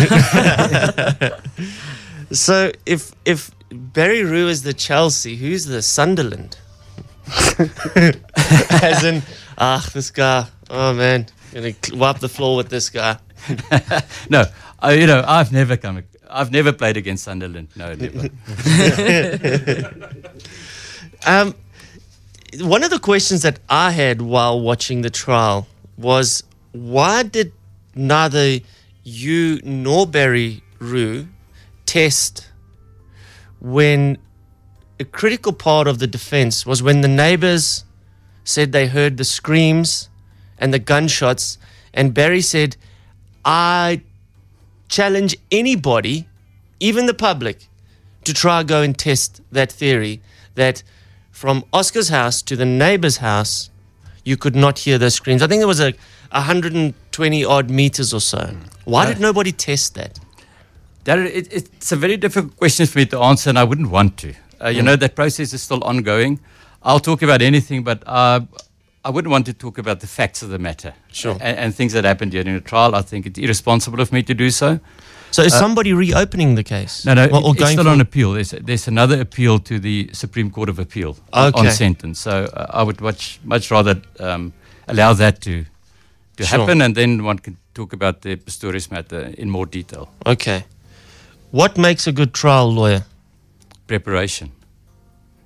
[SPEAKER 4] so if if Barry Roux is the Chelsea, who's the Sunderland? As in, ah, this guy. Oh man, gonna wipe the floor with this guy.
[SPEAKER 22] no, I, you know, I've never come. I've never played against Sunderland. No, never.
[SPEAKER 4] um, one of the questions that I had while watching the trial was why did neither you nor Barry Roux test when a critical part of the defense was when the neighbors said they heard the screams and the gunshots, and Barry said, I challenge anybody, even the public, to try go and test that theory that from Oscar's house to the neighbor's house, you could not hear those screams. I think it was a 120 odd meters or so. Why did nobody test that?
[SPEAKER 22] Darren, it, it's a very difficult question for me to answer, and I wouldn't want to. Uh, you
[SPEAKER 4] Mm.
[SPEAKER 22] know, that process is still ongoing. I'll talk about anything, but uh, I wouldn't want to talk about the facts of the matter.
[SPEAKER 4] Sure.
[SPEAKER 22] And, and things that happened during the trial. I think it's irresponsible of me to do so.
[SPEAKER 4] So is
[SPEAKER 22] Uh,
[SPEAKER 4] somebody reopening the case?
[SPEAKER 22] No, no,
[SPEAKER 4] Or- or
[SPEAKER 22] it- it's still on appeal. There's, there's another appeal to the Supreme Court of Appeal on- on sentence. So uh, I would much much rather um, allow that to to
[SPEAKER 4] Sure.
[SPEAKER 22] happen, and then one can talk about the Pistorius matter in more detail.
[SPEAKER 4] Okay. What makes a good trial lawyer?
[SPEAKER 22] Preparation.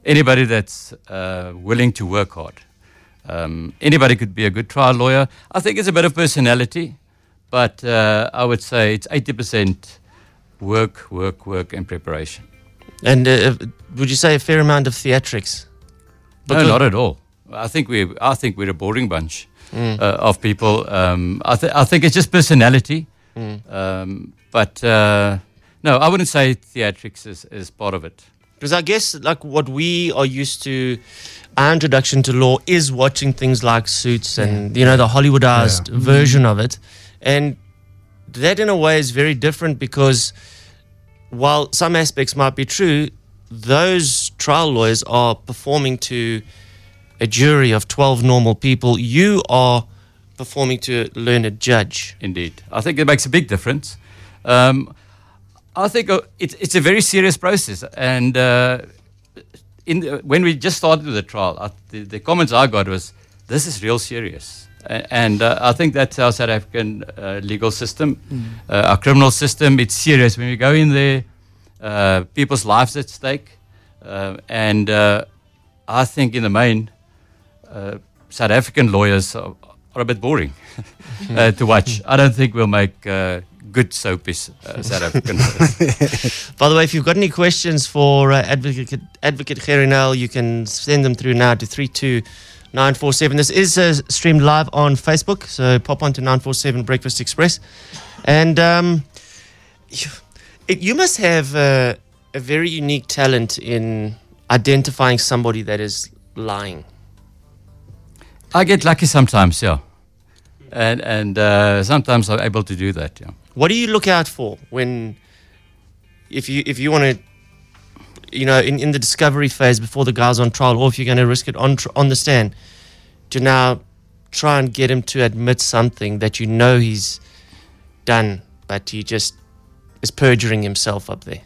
[SPEAKER 22] Anybody that's uh, willing to work hard. Um, anybody could be a good trial lawyer. I think it's a bit of personality, but uh, I would say it's 80% work, work, work, and preparation.
[SPEAKER 4] And uh, would you say a fair amount of theatrics?
[SPEAKER 22] No, not at all. I think we, I think we're a boring bunch
[SPEAKER 4] Mm.
[SPEAKER 22] uh, of people. Um, I, th- I think it's just personality.
[SPEAKER 4] Mm.
[SPEAKER 22] Um, but uh, no, I wouldn't say theatrics is, is part of it.
[SPEAKER 4] Because I guess like what we are used to, our introduction to law is watching things like Suits and you know the Hollywoodized
[SPEAKER 5] Yeah.
[SPEAKER 4] version of it, and that in a way is very different because while some aspects might be true, those trial lawyers are performing to a jury of twelve normal people. You are performing to a learned judge.
[SPEAKER 22] Indeed, I think it makes a big difference. Um, I think uh, it's it's a very serious process, and uh, in the, when we just started the trial, uh, the, the comments I got was, "This is real serious," and uh, I think that's our South African uh, legal system,
[SPEAKER 6] Mm.
[SPEAKER 22] uh, our criminal system. It's serious when we go in there. Uh, people's lives at stake, and uh, I think in the main, uh, South African lawyers are, are a bit boring uh, to watch. I don't think we'll make uh, good soapies, uh, South African lawyers.
[SPEAKER 4] By the way, if you've got any questions for uh, Advocate Advocate Gerrie Nel, you can send them through now to three two nine four seven. This is uh, streamed live on Facebook, so pop on to nine four seven Breakfast Xpress, and um, you, it, you must have uh, a very unique talent in identifying somebody that is lying.
[SPEAKER 22] I get lucky sometimes, yeah, and and uh, sometimes I'm able to do that. Yeah.
[SPEAKER 4] What do you look out for when, if you if you want to, you know, in, in the discovery phase before the guy's on trial, or if you're going to risk it on on the stand, to now try and get him to admit something that you know he's done, but he just is perjuring himself up there.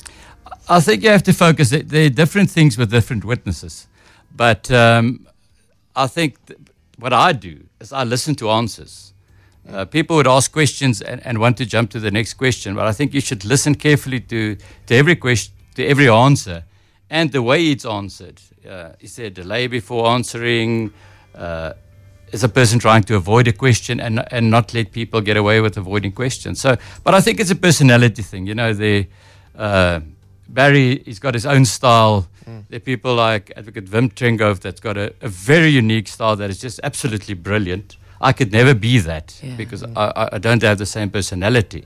[SPEAKER 22] I think you have to focus. There are different things with different witnesses, but um, I think th- what I do is I listen to answers. Uh, people would ask questions and, and want to jump to the next question, but I think you should listen carefully to, to every question, to every answer, and the way it's answered. Uh, is there a delay before answering? Uh, is a person trying to avoid a question and and not let people get away with avoiding questions? So, but I think it's a personality thing. You know, the uh, Barry, he's got his own style. There are people like Advocate Wim that's got a, a very unique style that is just absolutely brilliant. I could never be that
[SPEAKER 6] Yeah.
[SPEAKER 22] because I, I- I don't have the same personality.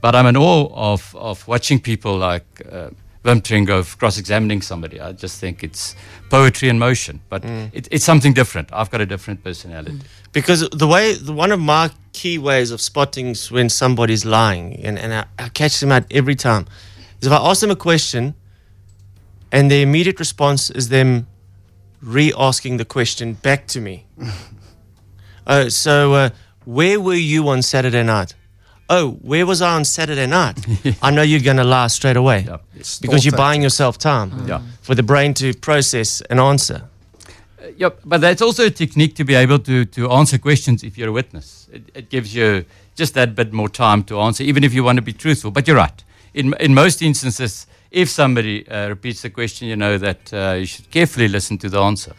[SPEAKER 22] But I'm in awe of, of watching people like uh, Wim Trengove cross-examining somebody. I just think it's poetry in motion, but it, it's something different. I've got a different personality.
[SPEAKER 4] Because the way, the, one of my key ways of spotting when somebody's lying, and, and I, I catch them out every time, is if I ask them a question and the immediate response is them re asking the question back to me. uh, so, uh, where were you on Saturday night? Oh, where was I on Saturday night? I know you're going to lie straight away because you're buying yourself time
[SPEAKER 22] Yeah.
[SPEAKER 4] for the brain to process an answer.
[SPEAKER 22] Yep, but that's also a technique to be able to, to answer questions if you're a witness. It, it gives you just that bit more time to answer, even if you want to be truthful. But you're right. In, in most instances, if somebody uh, repeats the question, you know that uh, you should carefully listen to the answer.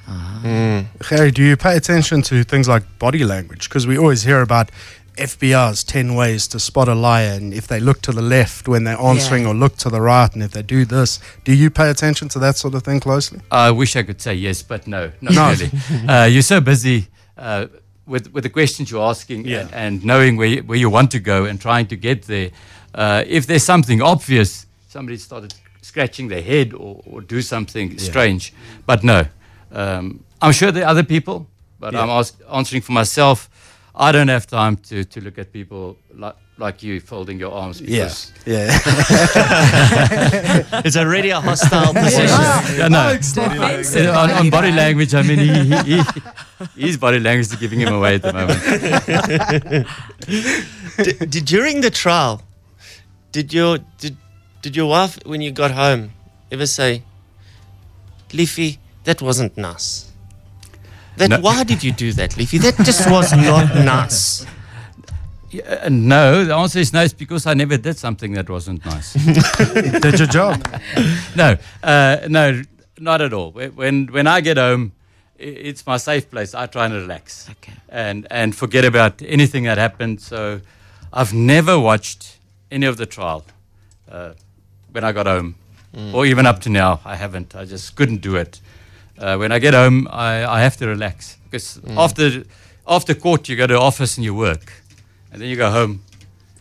[SPEAKER 5] Harry, do you pay attention to things like body language? Because we always hear about FBI's 10 ways to spot a liar, and if they look to the left when they're answering
[SPEAKER 22] Yeah.
[SPEAKER 5] or look to the right, and if they do this, do you pay attention to that sort of thing closely?
[SPEAKER 22] I wish I could say yes, but no, not
[SPEAKER 5] No.
[SPEAKER 22] really. uh, you're so busy uh, with with the questions you're asking
[SPEAKER 5] Yeah.
[SPEAKER 22] and, and knowing where you, where you want to go and trying to get there. Uh, if there's something obvious, somebody started scratching their head or, or do something
[SPEAKER 5] Yeah.
[SPEAKER 22] strange, but no. Um, I'm sure there are other people, but
[SPEAKER 5] Yeah.
[SPEAKER 22] I'm ask, answering for myself. I don't have time to, to look at people like, like you folding your arms
[SPEAKER 5] Yeah. Yeah.
[SPEAKER 4] it's already a hostile position.
[SPEAKER 22] Yeah, no.
[SPEAKER 4] Oh, it's
[SPEAKER 22] on, on body language, I mean, he, he, he, his body language is giving him away at the moment.
[SPEAKER 4] D- did, during the trial, did your did did your wife when you got home ever say, Leafy, that wasn't nice? That
[SPEAKER 22] No.
[SPEAKER 4] why did you do that, Leafy? That just was not nice.
[SPEAKER 22] Yeah, uh, no, the answer is no. It's because I never did something that wasn't nice.
[SPEAKER 5] did your job?
[SPEAKER 22] No, uh, no, not at all. When- When when I get home, it's my safe place. I try and relax and and forget about anything that happened. So I've never watched any of the trial uh, when I got home,
[SPEAKER 4] Mm.
[SPEAKER 22] or even up to now. I haven't. I just couldn't do it. Uh, when I get home, I, I have to relax because
[SPEAKER 4] Mm.
[SPEAKER 22] after after court, you go to office and you work, and then you go home.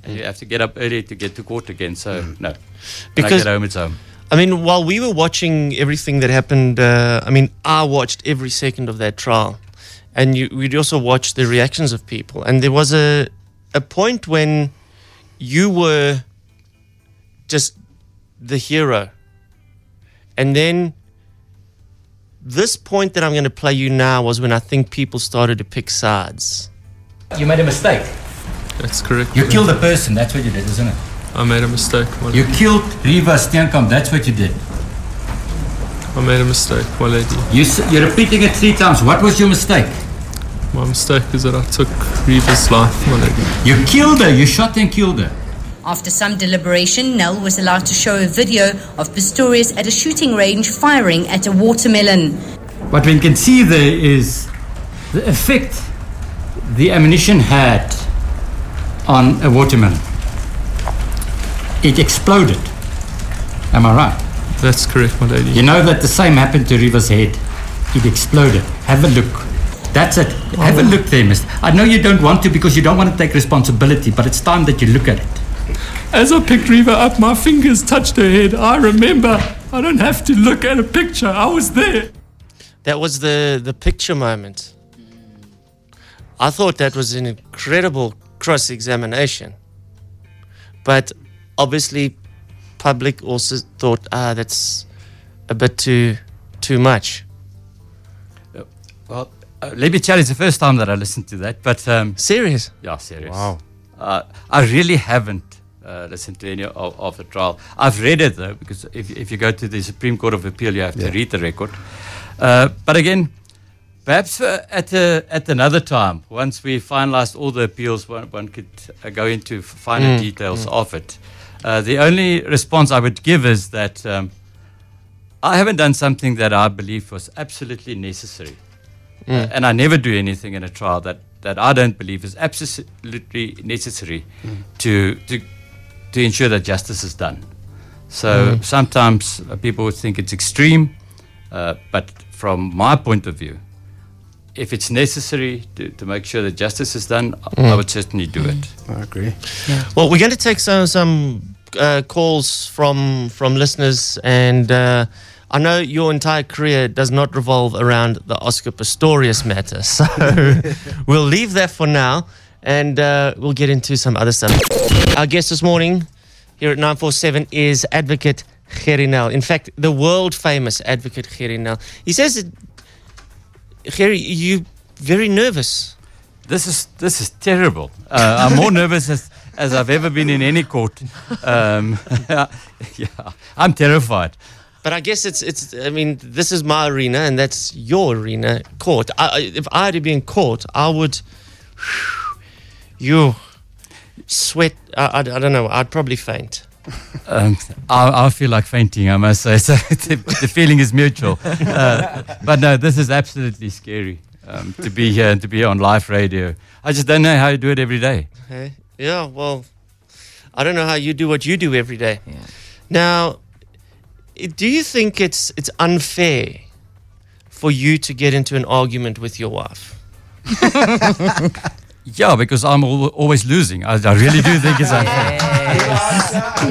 [SPEAKER 22] And you have to get up early to get to court again. So no, when I get home, it's home.
[SPEAKER 4] I mean, while we were watching everything that happened, uh, I mean, I watched every second of that trial, and you, we'd also watch the reactions of people. And there was a a point when you were just the hero, and then this point that I'm going to play you now was when I think people started to pick sides.
[SPEAKER 19] You made a mistake.
[SPEAKER 20] That's correct.
[SPEAKER 19] You killed a person. That's what you did, isn't it?
[SPEAKER 20] I made a mistake. my
[SPEAKER 19] You killed Reeva Steenkamp. That's what you did.
[SPEAKER 20] I made a mistake, my lady.
[SPEAKER 19] You, you're repeating it three times. What was your mistake?
[SPEAKER 20] My mistake is that I took Reeva's life, my lady.
[SPEAKER 19] You killed her. You shot and killed her.
[SPEAKER 23] After some deliberation, Nel was allowed to show a video of Pistorius at a shooting range firing at a watermelon.
[SPEAKER 19] What we can see there is the effect the ammunition had on a watermelon. It exploded. Am I right?
[SPEAKER 20] That's correct, my lady.
[SPEAKER 19] You know that the same happened to Reeva's head. It exploded. Have a look. That's it. Have a oh. look there, mister. I know you don't want to because you don't want to take responsibility, but it's time that you look at it.
[SPEAKER 20] As I picked Reeva up, my fingers touched her head. I remember. I don't have to look at a picture. I was there.
[SPEAKER 4] That was the the picture moment. I thought that was an incredible cross examination, but obviously, public also thought, ah, that's a bit too too much.
[SPEAKER 22] Well, uh, let me tell you, it's the first time that I listened to that. But um,
[SPEAKER 4] serious?
[SPEAKER 22] Yeah, serious.
[SPEAKER 4] Wow.
[SPEAKER 22] Uh, I really haven't uh, to any of, of the trial. I've read it though, because if, if you go to the Supreme Court of Appeal, you have
[SPEAKER 5] Yeah.
[SPEAKER 22] to read the record. Uh, but again, perhaps uh, at a, at another time, once we finalised all the appeals, one, one could uh, go into finer
[SPEAKER 4] Mm,
[SPEAKER 22] details
[SPEAKER 4] mm.
[SPEAKER 22] of it. Uh, the only response I would give is that um, I haven't done something that I believe was absolutely necessary.
[SPEAKER 4] Mm.
[SPEAKER 22] Uh, and I never do anything in a trial that, that I don't believe is absolutely necessary
[SPEAKER 5] Mm.
[SPEAKER 22] to, to, to ensure that justice is done. So
[SPEAKER 4] Mm.
[SPEAKER 22] sometimes uh, people would think it's extreme, uh, but from my point of view, if it's necessary to, to make sure that justice is done, I- I
[SPEAKER 4] Mm.
[SPEAKER 22] would certainly do it.
[SPEAKER 5] I agree.
[SPEAKER 4] Well, we're going to take some some uh, calls from from listeners, and uh, I know your entire career does not revolve around the Oscar Pistorius matter. So we'll leave that for now, and uh, we'll get into some other stuff. Our guest this morning here at 947 is Advocate Gerrie Nel. In fact, the world famous Advocate Gerrie Nel. He says, Gerrie, you very nervous.
[SPEAKER 22] This is this is terrible. Uh, I'm more nervous as, as I've ever been in any court. Um, yeah, I'm terrified.
[SPEAKER 4] But I guess it's it's. I mean, this is my arena, and that's your arena, court. I, if I had to be in court, I would. You sweat. I, I, I don't know. I'd probably faint.
[SPEAKER 22] Um, I, I feel like fainting, I must say. So the, the feeling is mutual. Uh, but no, this is absolutely scary um, to be here and to be on live radio. I just don't know how you do it every day.
[SPEAKER 4] Okay. Yeah. Well, I don't know how you do what you do every day. Now, do you think it's it's unfair for you to get into an argument with your wife?
[SPEAKER 22] Yeah, because I'm always losing. I, I really do think it's unfair.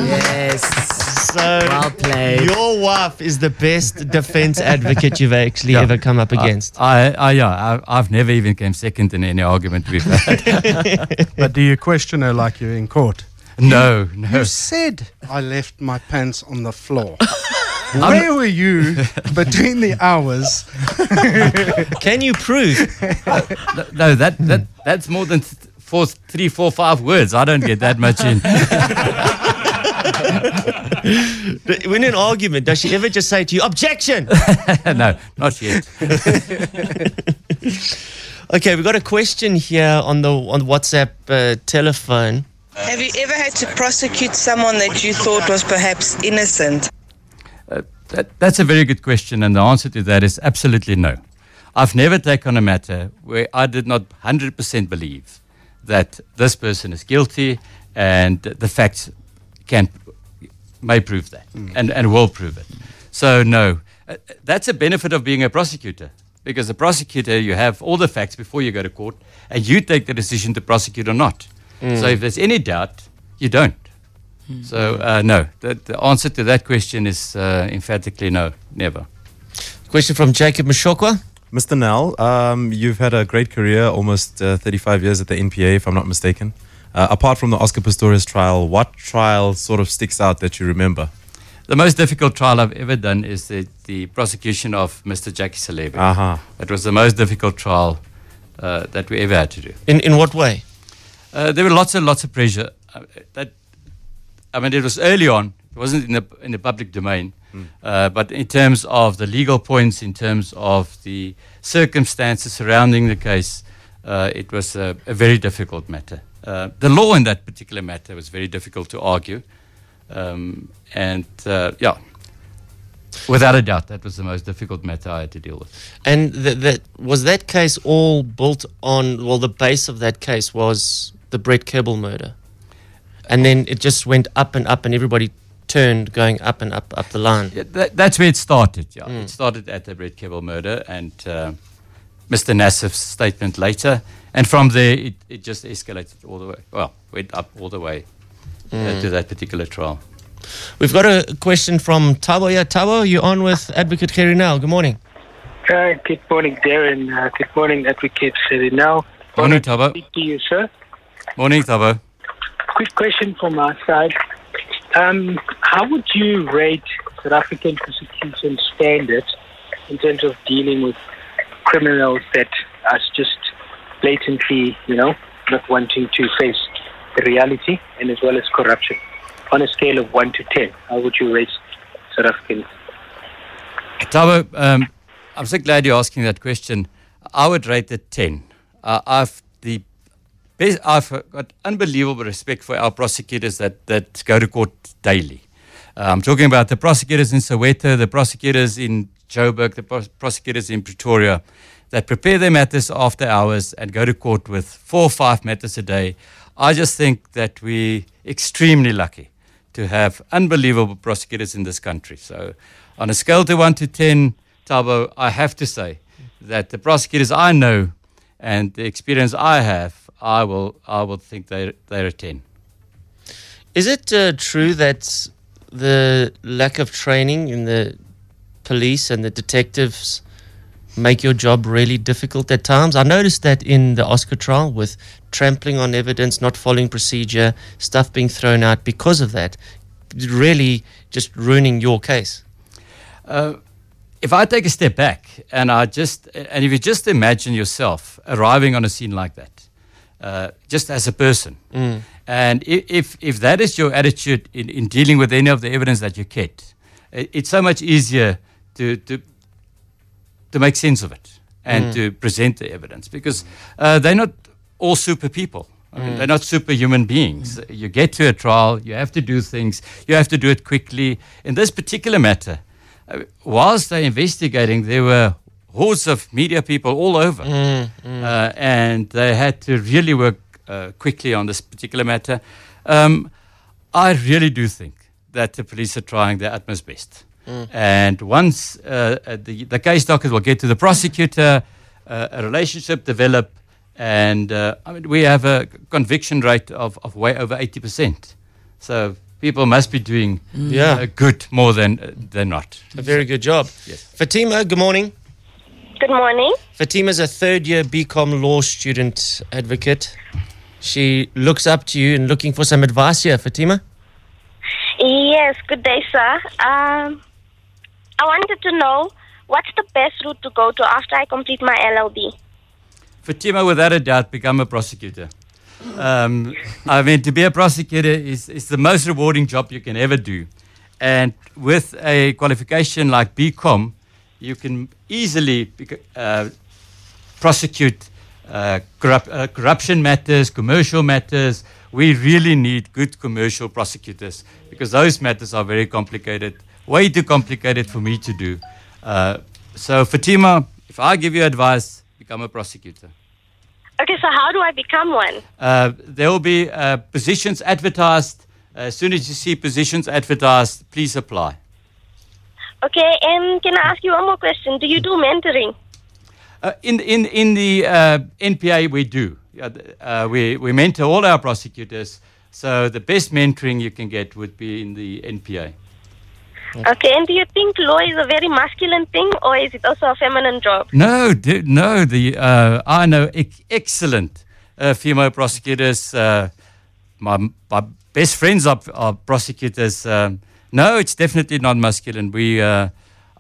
[SPEAKER 6] Yes.
[SPEAKER 4] So
[SPEAKER 6] well played.
[SPEAKER 4] Your wife is the best defense advocate you've actually ever come up against.
[SPEAKER 22] I, I, yeah, I, I've never even came second in any argument we've had.
[SPEAKER 5] but do you question her like you're in court?
[SPEAKER 22] no, no.
[SPEAKER 5] You said I left my pants on the floor. Where were you between the hours?
[SPEAKER 4] Can you prove?
[SPEAKER 22] no, that, that that's more than th- four, three, four, five words. I don't get that much in.
[SPEAKER 4] when in an argument, does she ever just say to you, objection?
[SPEAKER 22] no, not yet.
[SPEAKER 4] okay, we've got a question here on the on WhatsApp uh, telephone.
[SPEAKER 24] Have you ever had to prosecute someone that you thought was perhaps innocent?
[SPEAKER 22] Uh, that, that's a very good question, and the answer to that is absolutely no. I've never taken a matter where I did not 100% believe that this person is guilty and the facts can may prove that and, and will prove it. So, no, Uh, that's a benefit of being a prosecutor because a prosecutor, you have all the facts before you go to court and you take the decision to prosecute or not.
[SPEAKER 4] Mm.
[SPEAKER 22] So, if there's any doubt, you don't. So, uh, no, the, the answer to that question is uh, emphatically no, never.
[SPEAKER 4] Question from Jacob Mashokwa.
[SPEAKER 7] Mr. Nel, um, you've had a great career, almost uh, 35 years at the NPA, if I'm not mistaken. Uh, apart from the Oscar Pistorius trial, what trial sort of sticks out that you remember?
[SPEAKER 22] The most difficult trial I've ever done is the, the prosecution of Mr. Jackie Selebi.
[SPEAKER 7] Aha.
[SPEAKER 22] It was the most difficult trial uh, that we ever had to do.
[SPEAKER 4] In in what way?
[SPEAKER 22] Uh, there were lots and lots of pressure. Uh, that, I mean, it was early on. It wasn't in the in the public domain, uh, but in terms of the legal points, in terms of the circumstances surrounding the case, uh, it was a, a very difficult matter. Uh, the law in that particular matter was very difficult to argue, um, and uh, yeah, without a doubt, that was the most difficult matter I had to deal with.
[SPEAKER 4] And th- that was that case all built on. Well, the base of that case was the Brett Kebble murder, and then it just went up and up, and everybody turned going up and up up the line.
[SPEAKER 22] Yeah, that, that's where it started. Yeah, it started at the Brett Kebble murder and uh, Mr. Nassif's statement later, and from there it, it just escalated all the way. Well, went up all the way uh,
[SPEAKER 4] Mm.
[SPEAKER 22] to that particular trial.
[SPEAKER 4] We've got a question from Tabo. Yeah, Tabo, you're on with Advocate Kerry now. Good morning.
[SPEAKER 25] Uh, good morning, Darren. Uh, good morning, Advocate Now,
[SPEAKER 22] Morning, Tabo.
[SPEAKER 25] Speak to you, sir.
[SPEAKER 22] Morning, Tabo.
[SPEAKER 25] Quick question from our side. Um, how would you rate South African prosecution standards in terms of dealing with criminals that are just blatantly, you know, not wanting to face the reality and as well as corruption? On a scale of 1 to 10, how would you rate South African
[SPEAKER 22] Tabo, um, I'm so glad you're asking that question. I would rate it 10. Uh, I've I've got unbelievable respect for our prosecutors that, that go to court daily. Uh, I'm talking about the prosecutors in Soweto, the prosecutors in Joburg, the pros- prosecutors in Pretoria that prepare their matters after hours and go to court with four or five matters a day. I just think that we're extremely lucky to have unbelievable prosecutors in this country. So, on a scale to 1 to 10, Tabo, I have to say that the prosecutors I know and the experience I have, I will, I will think they're, they're a 10.
[SPEAKER 4] Is it uh, true that the lack of training in the police and the detectives make your job really difficult at times? I noticed that in the Oscar trial with trampling on evidence, not following procedure, stuff being thrown out because of that, really just ruining your case.
[SPEAKER 22] Uh, if I take a step back and I just, and if you just imagine yourself arriving on a scene like that, uh, just as a person,
[SPEAKER 4] Mm.
[SPEAKER 22] and if, if that is your attitude in, in dealing with any of the evidence that you get, it's so much easier to, to, to make sense of it and
[SPEAKER 4] Mm.
[SPEAKER 22] to present the evidence because uh, they're not all super people. I mean,
[SPEAKER 4] Mm.
[SPEAKER 22] they're not superhuman beings. You get to a trial, you have to do things, you have to do it quickly. In this particular matter, whilst they're investigating, there were hordes of media people all over.
[SPEAKER 4] Mm,
[SPEAKER 22] Uh, and they had to really work uh, quickly on this particular matter. Um, I really do think that the police are trying their utmost best.
[SPEAKER 4] Mm.
[SPEAKER 22] And once uh, uh, the, the case docket will get to the prosecutor, uh, a relationship develop, and uh, I mean, we have a conviction rate of, of way over 80%. So people must be doing
[SPEAKER 4] Mm. Yeah.
[SPEAKER 22] uh, good more than, uh, than not.
[SPEAKER 4] A very good job.
[SPEAKER 22] Yes.
[SPEAKER 4] Fatima, good morning.
[SPEAKER 26] Good morning.
[SPEAKER 4] Fatima's a third year BCom law student advocate. She looks up to you and looking for some advice here, Fatima.
[SPEAKER 26] Yes, good day, sir. Um, I wanted to know what's the best route to go to after I complete my LLB.
[SPEAKER 22] Fatima, without a doubt, become a prosecutor. Um, I mean, to be a prosecutor is, is the most rewarding job you can ever do. And with a qualification like BCom, you can easily uh, prosecute uh, uh, corruption matters, commercial matters. We really need good commercial prosecutors because those matters are very complicated, way too complicated for me to do. Uh, so, Fatima, if I give you advice, become a prosecutor.
[SPEAKER 26] Okay, so how do I become one?
[SPEAKER 22] Uh, there will be uh, positions advertised. As soon as you see positions advertised, please apply.
[SPEAKER 26] Okay, and can I ask you one more question? Do you do mentoring?
[SPEAKER 22] Uh, in in in the uh, NPA, we do. Uh, we we mentor all our prosecutors. So the best mentoring you can get would be in the NPA.
[SPEAKER 26] Okay, and do you think law is a very masculine thing or is it also a feminine job?
[SPEAKER 22] No, d- no. The uh, I know ex- excellent uh, female prosecutors. Uh, my my best friends are, are prosecutors. Um, no, it's definitely not masculine. We. Uh,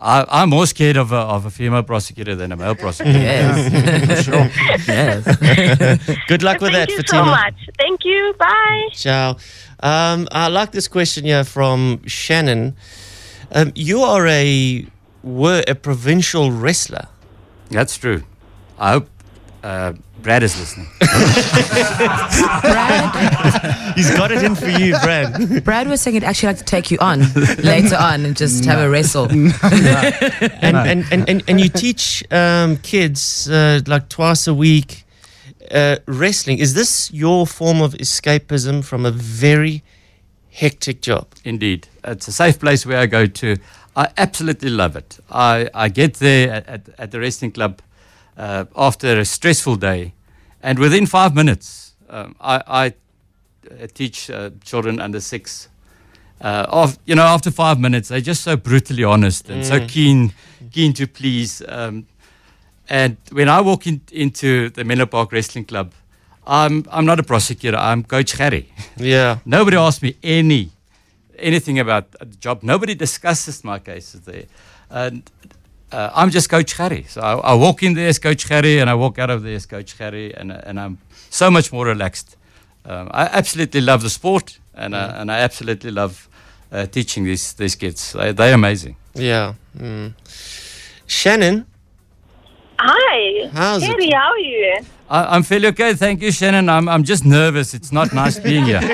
[SPEAKER 22] I, I'm more scared of a, of a female prosecutor than a male prosecutor.
[SPEAKER 4] Yes. For sure.
[SPEAKER 22] Yes.
[SPEAKER 4] Good luck with
[SPEAKER 26] Thank
[SPEAKER 4] that,
[SPEAKER 26] you
[SPEAKER 4] Fatima.
[SPEAKER 26] so much. Thank you. Bye.
[SPEAKER 4] Ciao. Um, I like this question here from Shannon. Um, you are a were a provincial wrestler.
[SPEAKER 22] That's true. I hope uh, Brad is listening.
[SPEAKER 4] Brad, he's got it in for you, Brad.
[SPEAKER 6] Brad was saying he'd actually like to take you on later on and just have a wrestle.
[SPEAKER 4] and, and, and, and, and you teach um, kids uh, like twice a week uh, wrestling. Is this your form of escapism from a very hectic job?
[SPEAKER 22] Indeed. It's a safe place where I go to. I absolutely love it. I, I get there at, at, at the wrestling club uh, after a stressful day, and within five minutes, um, I, I uh, teach uh, children under six. Uh, of, you know, after five minutes, they're just so brutally honest and so
[SPEAKER 4] Mm.
[SPEAKER 22] keen, keen to please. Um, and when I walk in, into the Menlo Park Wrestling Club, I'm I'm not a prosecutor. I'm Coach Harry.
[SPEAKER 4] Yeah.
[SPEAKER 22] Nobody asked me any anything about the job. Nobody discusses my cases there. And uh, I'm just Coach Harry. So I, I walk in there as Coach Harry, and I walk out of there as Coach Harry, and and I'm so much more relaxed. Um, I absolutely love the sport, and uh, and I absolutely love uh, teaching these these kids. They, they're amazing.
[SPEAKER 4] Yeah. Mm. Shannon,
[SPEAKER 26] Hi.
[SPEAKER 4] How's it?
[SPEAKER 26] Harry, how are you?
[SPEAKER 22] I, I'm fairly okay, thank you, Shannon. I'm I'm just nervous. It's not nice being here.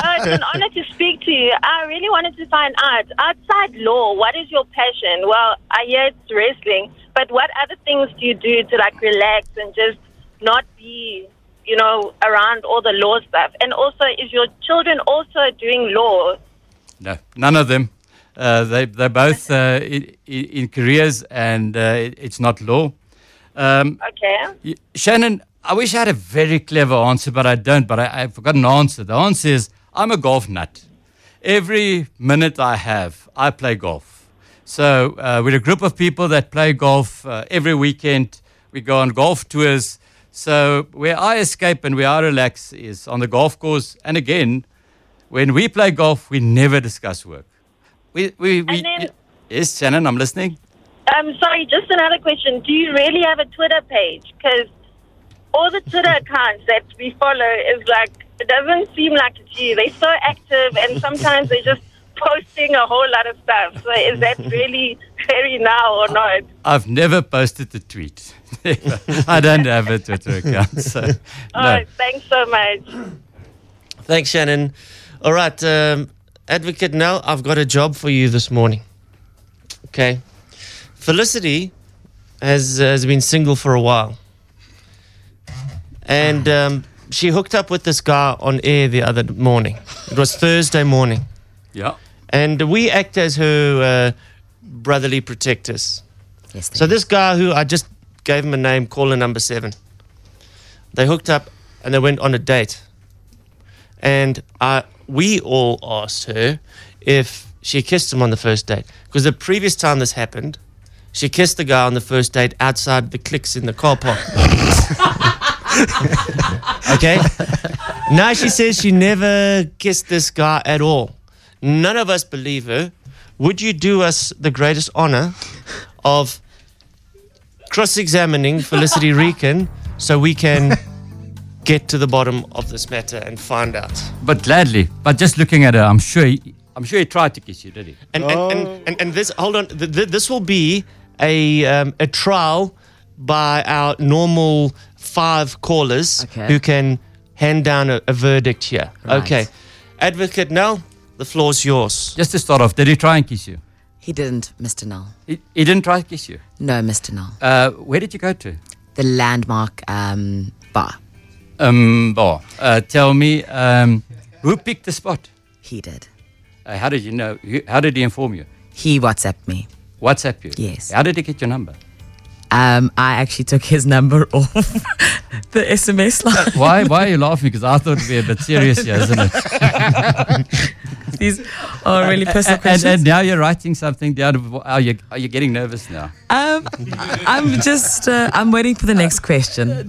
[SPEAKER 11] Oh, it's an honor to speak to you. I really wanted to find out outside law, what is your passion? Well, I hear it's wrestling, but what other things do you do to like relax and just not be, you know, around all the law stuff? And also, is your children also doing law?
[SPEAKER 22] No, none of them. Uh, they they're both uh, in, in careers, and uh, it's not law. Um,
[SPEAKER 11] Okay.
[SPEAKER 22] Shannon, I wish I had a very clever answer, but I don't. But I, I forgot an answer. The answer is I'm a golf nut. Every minute I have, I play golf. So uh, we're a group of people that play golf uh, every weekend. We go on golf tours. So where I escape and where I relax is on the golf course. And again, when we play golf, we never discuss work. We, we, we,
[SPEAKER 27] then-
[SPEAKER 22] yes, Shannon, I'm listening.
[SPEAKER 27] Um, sorry, just another question. Do you really have a Twitter page? Because all the Twitter accounts that we follow is like, it doesn't seem like it's you. They're so active and sometimes they're just posting a whole lot of stuff. So is that really very now or not?
[SPEAKER 22] I've never posted a tweet. I don't have a Twitter account. So,
[SPEAKER 27] Oh,
[SPEAKER 22] no.
[SPEAKER 27] thanks so much.
[SPEAKER 4] Thanks, Shannon. All right, um, Advocate Nel, I've got a job for you this morning. Okay. Felicity has, has been single for a while. And um, she hooked up with this guy on air the other morning. It was Thursday morning.
[SPEAKER 22] Yeah.
[SPEAKER 4] And we act as her uh, brotherly protectors.
[SPEAKER 6] Yes.
[SPEAKER 4] So this guy who I just gave him a name, caller number seven. They hooked up and they went on a date. And I, we all asked her if she kissed him on the first date. Because the previous time this happened, she kissed the guy on the first date outside the clicks in the car park. okay? Now she says she never kissed this guy at all. None of us believe her. Would you do us the greatest honor of cross examining Felicity Reekin so we can get to the bottom of this matter and find out?
[SPEAKER 22] But gladly. But just looking at her, I'm sure he, I'm sure he tried to kiss you, did he?
[SPEAKER 4] And, and, and, oh. and, and this, hold on, th- th- this will be a, um, a trial by our normal five callers
[SPEAKER 6] Okay.
[SPEAKER 4] who can hand down a, a verdict here.
[SPEAKER 6] Right.
[SPEAKER 4] Okay. Advocate Nel, the floor's yours.
[SPEAKER 22] Just to start off, did he try and kiss you?
[SPEAKER 6] He didn't, Mr. Null.
[SPEAKER 22] He, he didn't try to kiss you.
[SPEAKER 6] No, Mr. Null.
[SPEAKER 22] Uh, where did you go to?
[SPEAKER 6] The landmark um, bar.
[SPEAKER 22] Um, bar. Uh, tell me, um, who picked the spot?
[SPEAKER 6] He did.
[SPEAKER 22] Uh, how did you know? How did he inform you?
[SPEAKER 6] He WhatsApped me.
[SPEAKER 22] WhatsApp you?
[SPEAKER 6] Yes.
[SPEAKER 22] How did he get your number?
[SPEAKER 6] Um, I actually took his number off the SMS line.
[SPEAKER 22] why? Why are you laughing? Because I thought it'd be a bit serious here, isn't it?
[SPEAKER 6] These are really personal
[SPEAKER 22] And-
[SPEAKER 6] questions.
[SPEAKER 22] And, and now you're writing something down. Are you, are you getting nervous now?
[SPEAKER 6] Um, I'm just, uh, I'm waiting for the next question.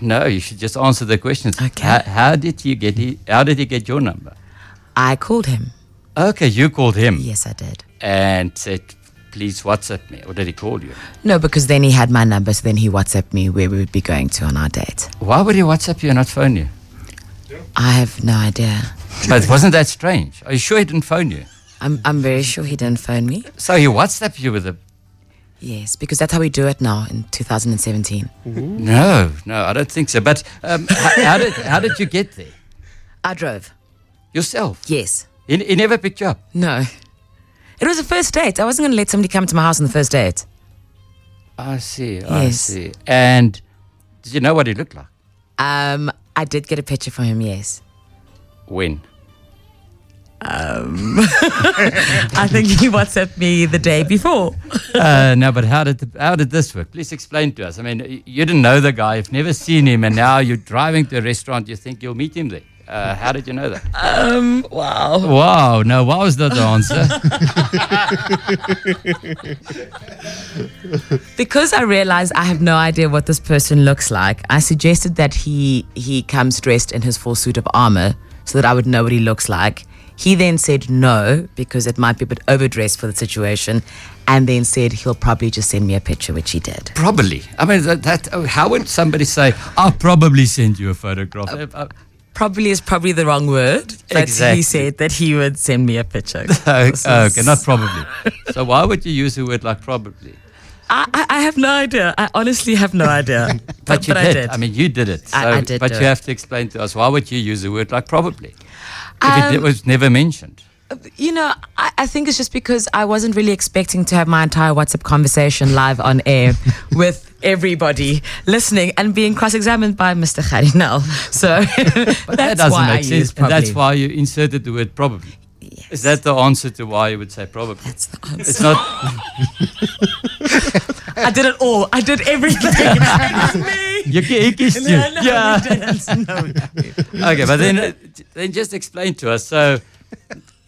[SPEAKER 22] No, you should just answer the questions. Okay. How, how did you get? He, how did he get your number?
[SPEAKER 6] I called him.
[SPEAKER 22] Okay, you called him.
[SPEAKER 6] Yes, I did.
[SPEAKER 22] And said, "Please WhatsApp me," or did he call you?
[SPEAKER 6] No, because then he had my number, so then he WhatsApped me where we would be going to on our date.
[SPEAKER 22] Why would he WhatsApp you and not phone you?
[SPEAKER 6] I have no idea.
[SPEAKER 22] But wasn't that strange? Are you sure he didn't phone you?
[SPEAKER 6] I'm, I'm very sure he didn't phone me.
[SPEAKER 22] So he WhatsApp you with a
[SPEAKER 6] Yes, because that's how we do it now in 2017.
[SPEAKER 22] no, no, I don't think so. But um, how, how did how did you get there
[SPEAKER 6] I drove.
[SPEAKER 22] yourself?
[SPEAKER 6] Yes.
[SPEAKER 22] He, he never picked you up.
[SPEAKER 6] No. It was a first date. I wasn't going to let somebody come to my house on the first date.
[SPEAKER 22] I see. I
[SPEAKER 6] Yes.
[SPEAKER 22] see. And did you know what he looked like?
[SPEAKER 6] Um, I did get a picture from him, yes.
[SPEAKER 22] When?
[SPEAKER 6] Um, I think he WhatsApped me the day before.
[SPEAKER 22] uh, no, but how did the, how did this work? Please explain to us. I mean, y- you didn't know the guy, you've never seen him, and now you're driving to a restaurant. You think you'll meet him there. Uh, how did you know that?
[SPEAKER 6] Um, wow.
[SPEAKER 22] Wow, no, what was not the answer.
[SPEAKER 6] Because I realized I have no idea what this person looks like, I suggested that he he comes dressed in his full suit of armor so that I would know what he looks like. He then said no because it might be a bit overdressed for the situation, and then said he'll probably just send me a picture, which he did.
[SPEAKER 22] Probably. I mean, that, that oh, how would somebody say, I'll probably send you a photograph? Uh, uh,
[SPEAKER 6] Probably is probably the wrong word, but
[SPEAKER 22] Exactly.
[SPEAKER 6] he said that he would send me a picture.
[SPEAKER 22] okay, okay, not probably. so why would you use a word like probably?
[SPEAKER 6] I, I, have no idea. I honestly have no idea.
[SPEAKER 22] But, you
[SPEAKER 6] but
[SPEAKER 22] did.
[SPEAKER 6] I did.
[SPEAKER 22] I mean, you did it. So,
[SPEAKER 6] I- I did
[SPEAKER 22] But you
[SPEAKER 6] it.
[SPEAKER 22] have to explain to us why would you use a word like probably if
[SPEAKER 6] Um,
[SPEAKER 22] it was never mentioned.
[SPEAKER 6] You know, I, I think it's just because I wasn't really expecting to have my entire WhatsApp conversation live on air with everybody listening and being cross-examined by Mr. Gerrie Nel.
[SPEAKER 22] So
[SPEAKER 6] that's
[SPEAKER 22] that doesn't
[SPEAKER 6] why
[SPEAKER 22] make
[SPEAKER 6] I
[SPEAKER 22] sense.
[SPEAKER 6] used
[SPEAKER 22] And that's why you inserted the word probably. Is that the answer to why you would say probably? That's
[SPEAKER 6] the answer.
[SPEAKER 22] It's not.
[SPEAKER 6] I did it all. I did everything.
[SPEAKER 22] You, kissed you.
[SPEAKER 6] No, no,
[SPEAKER 22] yeah.
[SPEAKER 6] No,
[SPEAKER 22] okay, but then uh, then just explain to us. So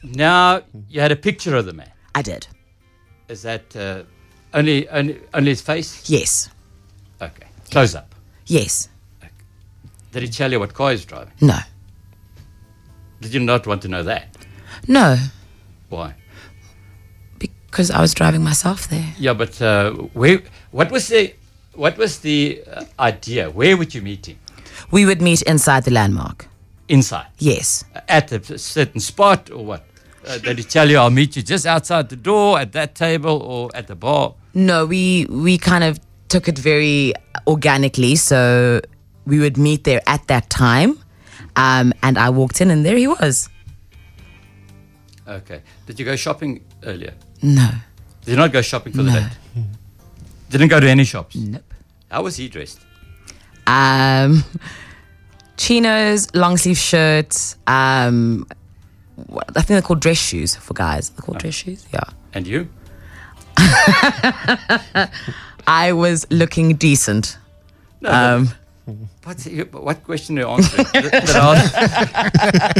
[SPEAKER 22] now you had a picture of the man.
[SPEAKER 6] I did.
[SPEAKER 22] Is that uh, only, only only his face?
[SPEAKER 6] Yes.
[SPEAKER 22] Close up.
[SPEAKER 6] Yes.
[SPEAKER 22] Did he tell you what car he's driving?
[SPEAKER 6] No.
[SPEAKER 22] Did you not want to know that?
[SPEAKER 6] No.
[SPEAKER 22] Why?
[SPEAKER 6] Because I was driving myself there.
[SPEAKER 22] Yeah, but uh, where? What was the what was the uh, idea? Where would you meet him?
[SPEAKER 6] We would meet inside the landmark.
[SPEAKER 22] Inside.
[SPEAKER 6] Yes.
[SPEAKER 22] At a certain spot or what? Uh, did he tell you I'll meet you just outside the door at that table or at the bar?
[SPEAKER 6] No, we we kind of took it very organically. So we would meet there at that time, um, and I walked in, and there he was.
[SPEAKER 22] Okay. Did you go shopping earlier?
[SPEAKER 6] No.
[SPEAKER 22] Did you not go shopping for the
[SPEAKER 6] No.
[SPEAKER 22] date? Didn't go to any shops?
[SPEAKER 6] Nope.
[SPEAKER 22] How was he dressed?
[SPEAKER 6] Um, chinos, long sleeve shirts. Um, what, I think they're called dress shoes for guys. They're called dress shoes. Yeah.
[SPEAKER 22] And you?
[SPEAKER 6] I was looking decent.
[SPEAKER 22] No,
[SPEAKER 6] um,
[SPEAKER 22] What, what question are you answering?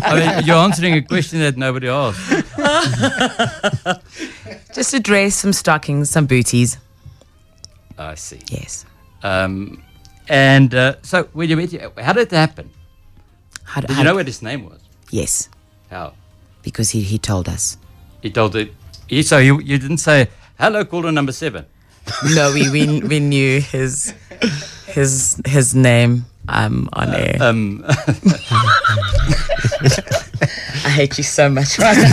[SPEAKER 22] I mean, you're answering a question that nobody asked.
[SPEAKER 6] just a dress, some stockings, some booties.
[SPEAKER 22] I see.
[SPEAKER 6] Yes.
[SPEAKER 22] Um, and uh, so, when you met, how did it happen?
[SPEAKER 6] How,
[SPEAKER 22] Did
[SPEAKER 6] how-
[SPEAKER 22] you know what his name was?
[SPEAKER 6] Yes,
[SPEAKER 22] How?
[SPEAKER 6] because he, he told us.
[SPEAKER 22] He told it. He, so you, you didn't say, hello, caller number seven.
[SPEAKER 6] No, we, we, we knew his his his name um, on air.
[SPEAKER 22] Um,
[SPEAKER 6] I hate you so much right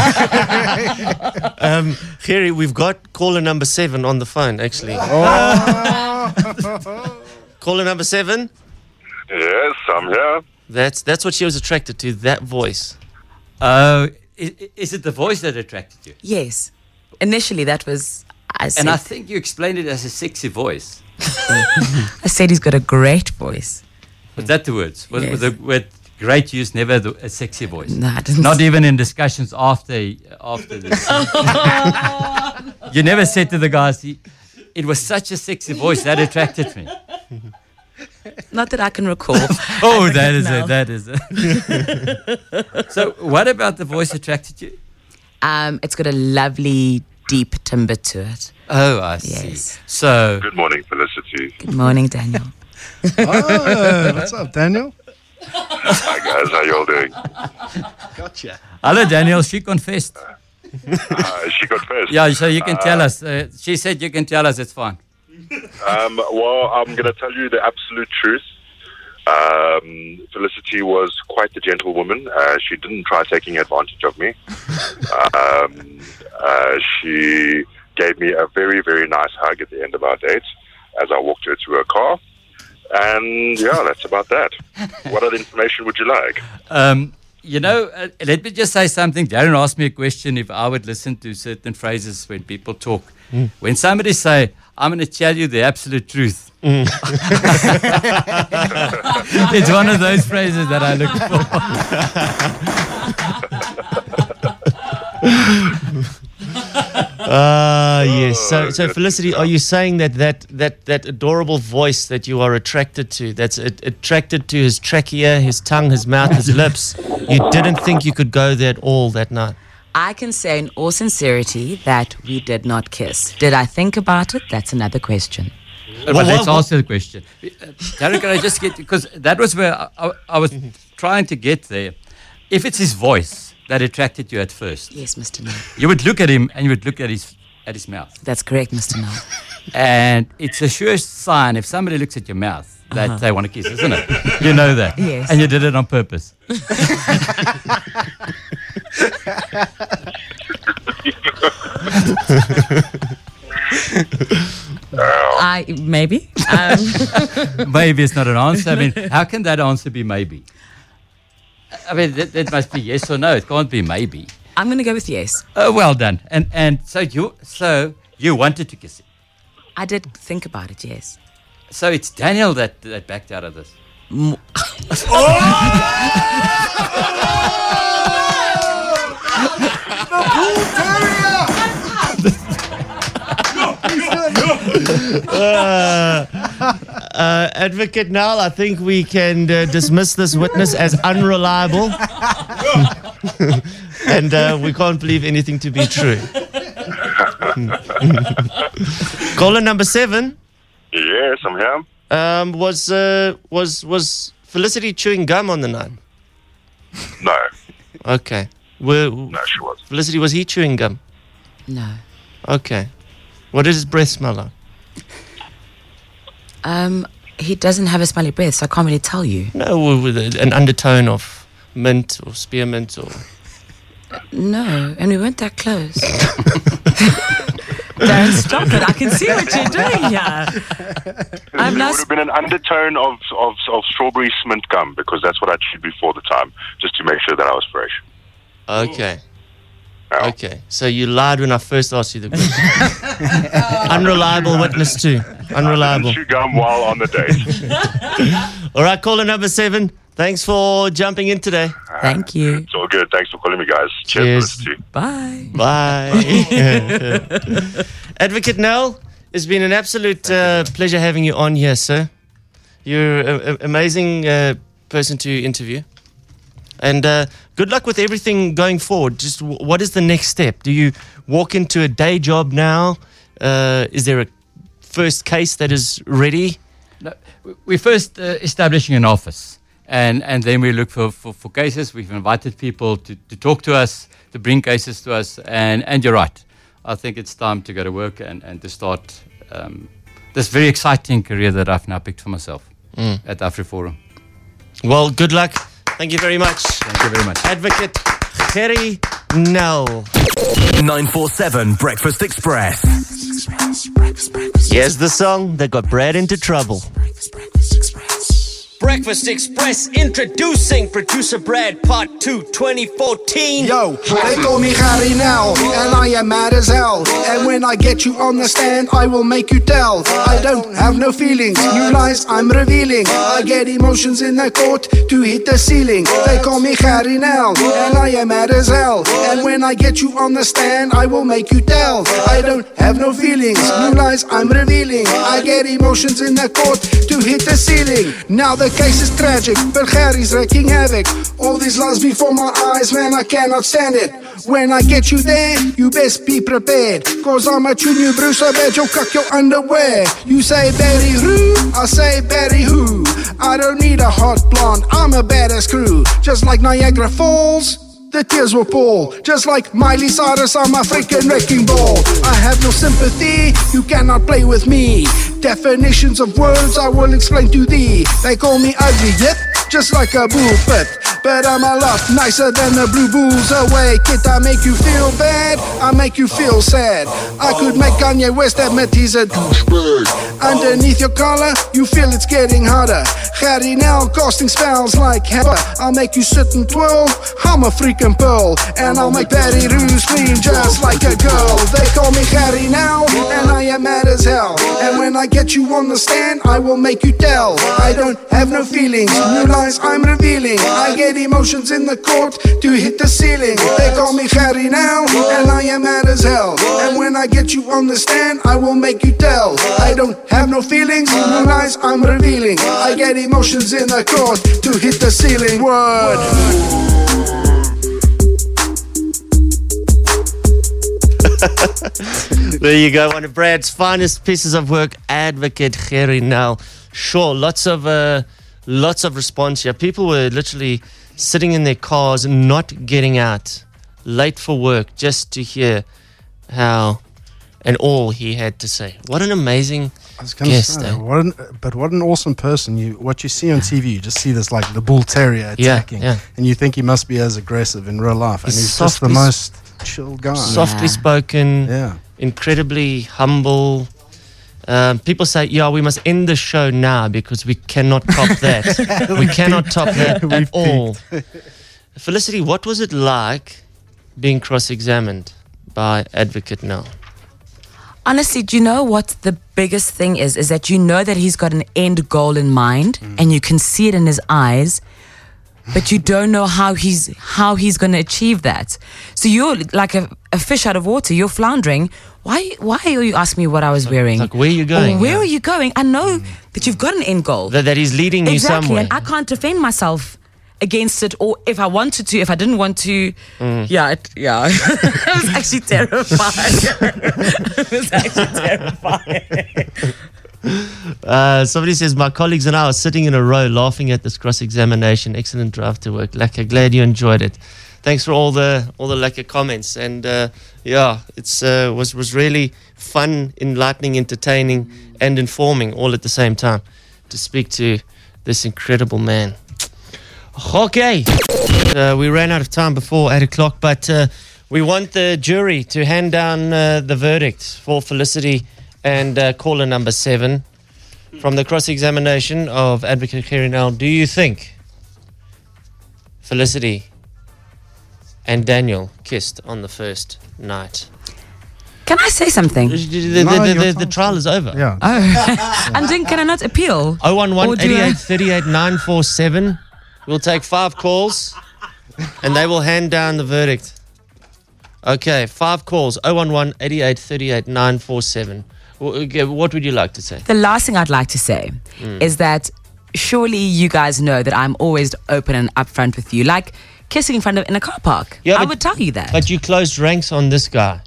[SPEAKER 6] now.
[SPEAKER 4] um, Gerrie, we've got caller number seven on the phone, actually. caller number seven?
[SPEAKER 28] Yes, I'm here.
[SPEAKER 4] That's that's what she was attracted to, that voice.
[SPEAKER 22] Oh, is, is it the voice that attracted you?
[SPEAKER 6] yes, initially that was. I said,
[SPEAKER 22] And I think you explained it as a sexy voice.
[SPEAKER 6] I said he's got a great voice.
[SPEAKER 22] Was that the words? Was, was
[SPEAKER 6] Yes.
[SPEAKER 22] the word great use never the, a sexy voice?
[SPEAKER 6] No, I didn't
[SPEAKER 22] Not
[SPEAKER 6] say-
[SPEAKER 22] even in discussions after after this. you never said to the guys, it was such a sexy voice that attracted me.
[SPEAKER 6] Not that I can recall.
[SPEAKER 22] Oh, that is
[SPEAKER 6] No.
[SPEAKER 22] it. That is it. so, what about the voice attracted you?
[SPEAKER 6] Um, it's got a lovely deep timbre to it.
[SPEAKER 22] Oh, I see.
[SPEAKER 6] Yes.
[SPEAKER 22] So,
[SPEAKER 28] Good morning, Felicity.
[SPEAKER 6] Good morning, Daniel.
[SPEAKER 5] Oh, what's up, Daniel?
[SPEAKER 28] Hi, guys. How y'all doing?
[SPEAKER 4] Gotcha.
[SPEAKER 22] hello, Daniel. She confessed.
[SPEAKER 28] Uh, she got first.
[SPEAKER 22] Yeah, so you can tell
[SPEAKER 28] Uh,
[SPEAKER 22] us. Uh, she said you can tell us. It's fine.
[SPEAKER 28] Um, well, I'm going to tell you the absolute truth. Um, Felicity was quite the gentlewoman. Uh, she didn't try taking advantage of me. Um, uh, she gave me a very, very nice hug at the end of our date as I walked her to her car. And yeah, that's about that. What other information would you like?
[SPEAKER 22] Um, you know, uh, let me just say something. Darren asked me a question if I would listen to certain phrases when people talk.
[SPEAKER 4] Mm.
[SPEAKER 22] When somebody say, "I'm going to tell you the absolute truth,"
[SPEAKER 4] Mm.
[SPEAKER 22] it's one of those phrases that I look for.
[SPEAKER 4] Ah, yes. So, so Felicity, are you saying that that that that adorable voice that you are attracted to, that's a- attracted to his trachea, his tongue, his mouth, his lips, you didn't think you could go there at all that night?
[SPEAKER 6] I can say in all sincerity that we did not kiss. Did I think about it? That's another question.
[SPEAKER 22] But let's answer the question. Uh, Darren, can I just get because that was where I, I, I was trying to get there. If it's his voice that attracted you at first,
[SPEAKER 6] Yes, Mr. No.
[SPEAKER 22] you would look at him and you would look at his at his mouth.
[SPEAKER 6] That's correct, Mr. No.
[SPEAKER 22] And it's a sure sign if somebody looks at your mouth that
[SPEAKER 6] Uh-huh.
[SPEAKER 22] they want to kiss, isn't it? You know that.
[SPEAKER 6] Yes.
[SPEAKER 22] And you did it on purpose.
[SPEAKER 6] I maybe. Um,
[SPEAKER 22] maybe it's not an answer. I mean, how can that answer be maybe? I mean, that, that must be yes or no. It can't be maybe.
[SPEAKER 6] I'm going to go with yes.
[SPEAKER 22] Uh, well done. And and so you so you wanted to kiss him.
[SPEAKER 6] I did think about it. Yes.
[SPEAKER 22] So it's Daniel that that backed out of this.
[SPEAKER 4] Uh, uh, Advocate Nel, I think we can uh, dismiss this witness as unreliable. and uh, we can't believe anything to be true. Caller number seven
[SPEAKER 28] Yes, I'm here.
[SPEAKER 4] um, was uh, was was Felicity chewing gum on the night.
[SPEAKER 28] No,
[SPEAKER 4] Okay. Were,
[SPEAKER 28] no, she was.
[SPEAKER 4] Felicity, was he chewing gum?
[SPEAKER 6] No.
[SPEAKER 4] Okay. What does his breath smell like?
[SPEAKER 6] Um, he doesn't have a smelly breath, so I can't really tell you.
[SPEAKER 4] No, with an undertone of mint or spearmint or.
[SPEAKER 6] No, and we weren't that close. Darren, stop it. I can see what you're doing here. I'm
[SPEAKER 28] there
[SPEAKER 6] now
[SPEAKER 28] would have been an undertone of, of, of strawberry mint gum because that's what I chewed before the time, just to make sure that I was fresh.
[SPEAKER 4] Okay. Okay. So you lied when I first asked you the question. Unreliable witness too. Unreliable.
[SPEAKER 28] Chew gum while on the date.
[SPEAKER 4] All right, caller number seven. Thanks for jumping in today.
[SPEAKER 6] Thank you.
[SPEAKER 28] It's all good. Thanks for calling me, guys. Cheers.
[SPEAKER 4] Cheers.
[SPEAKER 6] Bye.
[SPEAKER 4] Bye. Advocate Nel, it's been an absolute uh, pleasure having you on here, sir. You're an amazing uh, person to interview. And uh, good luck with everything going forward. Just w- what is the next step? Do you walk into a day job now? Uh, is there a first case that is ready?
[SPEAKER 22] No, we- we're first uh, establishing an office, and, and then we look for, for, for cases. We've invited people to, to talk to us, to bring cases to us, and, and you're right. I think it's time to go to work and, and to start um, this very exciting career that I've now picked for myself
[SPEAKER 4] Mm.
[SPEAKER 22] at AfriForum.
[SPEAKER 4] Well, good luck. Thank you very much.
[SPEAKER 22] Thank you very much.
[SPEAKER 4] Advocate Gerrie Nel.
[SPEAKER 1] 947 Breakfast Xpress.
[SPEAKER 4] Here's the song that got Brad into trouble. Breakfast Xpress introducing producer Brad Part 2 2014.
[SPEAKER 29] Yo, they call me Gerrie Nel, and I am mad as hell. And when I get you on the stand, I will make you tell. I don't have no feelings, new lies I'm revealing. I get emotions in the court to hit the ceiling. They call me Gerrie Nel, and I am mad as hell. And when I get you on the stand, I will make you tell. I don't have no feelings, new lies I'm revealing. I get emotions in the court to hit the ceiling. Now the case is tragic, but Gerrie's wreaking havoc. All these lies before my eyes, man, I cannot stand it. When I get you there, you best be prepared. Cause I'm a junior Bruce, I bet you'll cock your underwear. You say Barry Roux? I say Barry Roux? I don't need a hot blonde, I'm a badass crew. Just like Niagara Falls. The tears will fall, just like Miley Cyrus, I'm a freaking wrecking ball. I have no sympathy, you cannot play with me. Definitions of words I will explain to thee. They call me ugly, yep, just like a pit. But I'm a lot nicer than the blue bulls away. Kid, I make you feel bad, I make you feel sad. I could make Kanye West admit he's a douchebag. Underneath your collar, you feel it's getting harder. Gerrie Nel casting spells like hell. I'll make you sit and twirl. I'm a freaking pearl, and I'll make Barry Roux scream just like a girl. They call me Gerrie Nel, and I am mad as hell. And when I get you on the stand, I will make you tell. I don't have no feelings, new lies I'm revealing. I get emotions in the court to hit the ceiling. They call me Gerrie Nel, and I am mad as hell. And when I get you on the stand, I will make you tell. I don't have no feelings, new lies I'm revealing. I get emotions in the court to hit the ceiling. Word.
[SPEAKER 4] there you go. One of Brad's finest pieces of work, Advocate Gerrie Nel. Sure, lots of uh, lots of response here. People were literally sitting in their cars not getting out, late for work, just to hear how and all he had to say. What an amazing
[SPEAKER 5] I was
[SPEAKER 4] guest.
[SPEAKER 5] say,
[SPEAKER 4] eh?
[SPEAKER 5] what an, but what an awesome person! You what you see on TV, you just see this like the bull terrier attacking,
[SPEAKER 4] yeah.
[SPEAKER 5] and you think he must be as aggressive in real life, and
[SPEAKER 4] He's
[SPEAKER 5] he's just the
[SPEAKER 4] softly
[SPEAKER 5] most chill guy.
[SPEAKER 4] softly spoken,
[SPEAKER 5] Yeah.
[SPEAKER 4] incredibly humble. Um, people say, "Yeah, we must end the show now because we cannot top that. we
[SPEAKER 5] We
[SPEAKER 4] cannot top that
[SPEAKER 5] We've
[SPEAKER 4] at all." Felicity, what was it like being cross-examined by Advocate Nel?
[SPEAKER 6] Honestly, do you know what the biggest thing is? Is that you know that he's got an end goal in mind, and you can see it in his eyes, but you don't know how he's how he's going to achieve that. So you're like a, a fish out of water. You're floundering. Why? Why are you asking me what I was wearing?
[SPEAKER 4] Like, where are you
[SPEAKER 6] Or
[SPEAKER 4] going?
[SPEAKER 6] where
[SPEAKER 4] Yeah.
[SPEAKER 6] are you going? I know that you've got an end goal.
[SPEAKER 4] That, that he's leading you
[SPEAKER 6] exactly,
[SPEAKER 4] somewhere.
[SPEAKER 6] and I can't defend myself. against it, or if I wanted to, if I didn't want to,
[SPEAKER 4] Mm.
[SPEAKER 6] yeah, it, yeah, it was actually terrifying. it was actually terrifying.
[SPEAKER 4] Uh, somebody says, My colleagues and I are sitting in a row laughing at this cross examination. Excellent drive to work. Laka, glad you enjoyed it. Thanks for all the all the Laka comments. And uh, yeah, it's uh, was, was really fun, enlightening, entertaining, and informing all at the same time to speak to this incredible man. Okay. Uh, we ran out of time before 8 o'clock, but uh, we want the jury to hand down uh, the verdict for Felicity and uh, caller number seven from the cross examination of Advocate Gerrie Nel. Do you think Felicity and Daniel kissed on the first night?
[SPEAKER 6] Can I say something?
[SPEAKER 4] The, the, the, the, the trial is over.
[SPEAKER 5] Yeah.
[SPEAKER 6] Oh. and then can I not appeal?
[SPEAKER 4] 011
[SPEAKER 6] Or do
[SPEAKER 4] 88 38 947. We'll take five calls and they will hand down the verdict. Okay, five calls 011 88 38 947. What would you like to say?
[SPEAKER 6] The last thing I'd like to say
[SPEAKER 4] Mm.
[SPEAKER 6] is that surely you guys know that I'm always open and upfront with you, like kissing in front of in a car park. Yeah, I
[SPEAKER 4] but-
[SPEAKER 6] would tell you that.
[SPEAKER 4] But you closed ranks on this guy.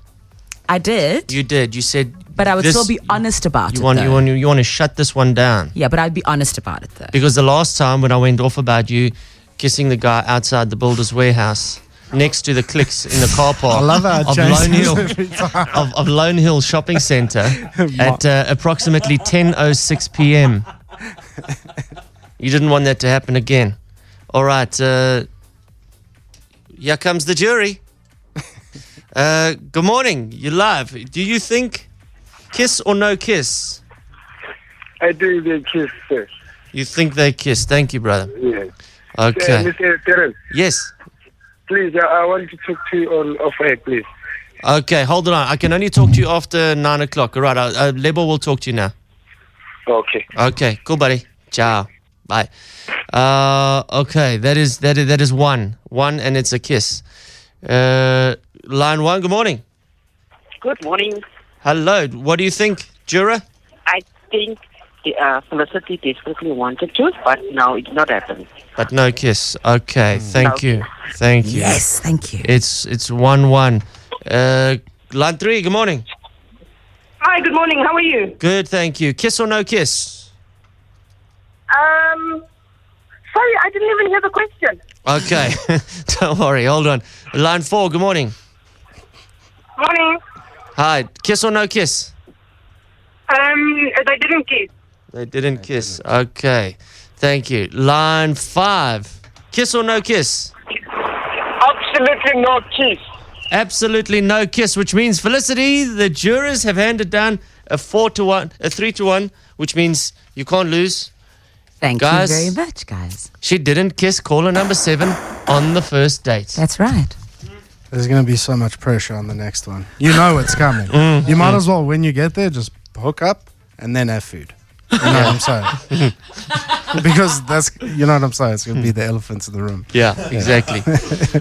[SPEAKER 6] I did.
[SPEAKER 4] You did. You said.
[SPEAKER 6] But I would
[SPEAKER 4] this-
[SPEAKER 6] still be honest about
[SPEAKER 4] You
[SPEAKER 6] it.
[SPEAKER 4] want, you want you want to shut this one down
[SPEAKER 6] yeah, but I'd be honest about it though.
[SPEAKER 4] because the last time when I went off about you kissing the guy outside the builder's warehouse next to the clicks in the car park
[SPEAKER 5] I love how
[SPEAKER 4] of Lone Hill of, of Lone Hill Shopping Centre at uh, approximately 10:06 p.m. You didn't want that to happen again. All right. Uh, here comes the jury. Uh, good morning. You're live. Do you think kiss or no kiss?
[SPEAKER 25] I do the kiss first.
[SPEAKER 4] You think they kiss? Thank you, brother.
[SPEAKER 25] Yes.
[SPEAKER 4] Okay.
[SPEAKER 25] Uh, Mr. Terence,
[SPEAKER 4] Yes.
[SPEAKER 25] Please, I, I want to talk to you on off air, please.
[SPEAKER 4] Okay. Hold on. I can only talk to you after nine o'clock. All right. Uh, uh, Lebo will talk to you now.
[SPEAKER 25] Okay.
[SPEAKER 4] Okay. Cool, buddy. Ciao. Bye. Uh, okay. That is that is that is one one, and it's a kiss. Uh, line one. Good morning.
[SPEAKER 30] Good morning.
[SPEAKER 4] Hello. What do you think, Jura?
[SPEAKER 30] I think the, uh, Felicity desperately wanted to, but now it's not happening.
[SPEAKER 4] But no kiss. Okay. Thank
[SPEAKER 30] No.
[SPEAKER 4] you. Thank you.
[SPEAKER 6] Yes, thank you.
[SPEAKER 4] It's it's one one. Uh, line three. Good morning.
[SPEAKER 31] Hi, good morning. How are you?
[SPEAKER 4] Good. Thank you. Kiss or no kiss?
[SPEAKER 31] Um, sorry, I didn't even hear the question.
[SPEAKER 4] Okay. Don't worry. Hold on. Line four. Good morning.
[SPEAKER 31] Morning.
[SPEAKER 4] Hi. Kiss or no kiss?
[SPEAKER 31] Um, they didn't kiss.
[SPEAKER 4] They didn't kiss. Okay. Thank you. Line five. Kiss or no kiss?
[SPEAKER 31] Absolutely no kiss.
[SPEAKER 4] Absolutely no kiss, which means Felicity, the jurors have handed down a four to one, a three to one, which means you can't lose.
[SPEAKER 6] Thank
[SPEAKER 4] guys,
[SPEAKER 6] you very much, guys.
[SPEAKER 4] She didn't kiss caller number seven on the first date.
[SPEAKER 6] That's right.
[SPEAKER 5] There's going to be so much pressure on the next one. You know it's coming.
[SPEAKER 4] Mm,
[SPEAKER 5] you might
[SPEAKER 4] mm.
[SPEAKER 5] as well, when you get there, just hook up and then have food. You know what I'm saying? because that's, you know what I'm saying? It's going to be the elephants in the room.
[SPEAKER 4] Yeah, exactly.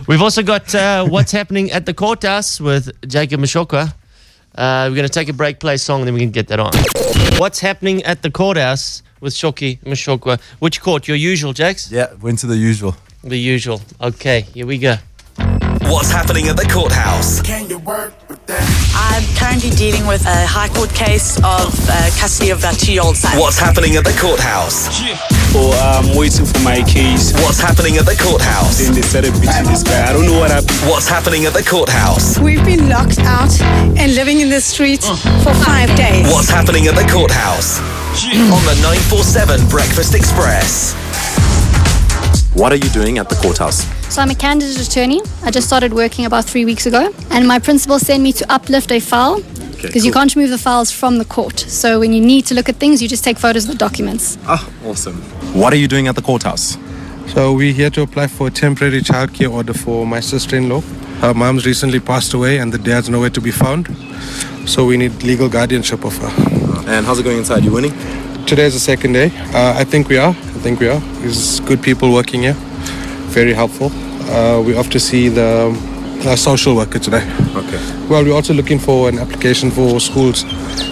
[SPEAKER 4] We've also got uh, what's happening at the courthouse with Jacob Mashokwa. Uh, we're going to take a break, play a song, and then we can get that on. What's happening at the courthouse with Shoki Mashokwa? Which court? Your usual, Jax?
[SPEAKER 7] Yeah, went to the usual.
[SPEAKER 4] The usual. Okay, here we go.
[SPEAKER 1] What's happening at the courthouse?
[SPEAKER 32] I'm currently dealing with a High Court case of uh, custody of that two-year-old son.
[SPEAKER 1] What's happening at the courthouse?
[SPEAKER 33] Or I'm waiting for my keys.
[SPEAKER 1] What's happening at the courthouse?
[SPEAKER 33] Then they started beating this guy. I don't know what happened.
[SPEAKER 1] What's happening at the courthouse?
[SPEAKER 34] We've been locked out and living in the street for five days.
[SPEAKER 1] What's happening at the courthouse? On the 947 Breakfast Xpress.
[SPEAKER 35] What are you doing at the courthouse?
[SPEAKER 36] So I'm a candidate attorney. I just started working about three weeks ago, and my principal sent me to uplift a file because you
[SPEAKER 35] cool.
[SPEAKER 36] can't remove the files from the court. So when you need to look at things, you just take photos of the documents.
[SPEAKER 35] Ah, awesome. What are you doing at the courthouse?
[SPEAKER 37] So we're here to apply for a temporary childcare order for my sister-in-law. Her mom's recently passed away and the dad's nowhere to be found. So we need legal guardianship of her.
[SPEAKER 35] And how's it going inside? You winning?
[SPEAKER 37] Today's the second day. Uh, I think we are. I think we are. There's good people working here. Very helpful. Uh, we off to see the uh, social worker today.
[SPEAKER 35] Okay.
[SPEAKER 37] Well, we're also looking for an application for schools.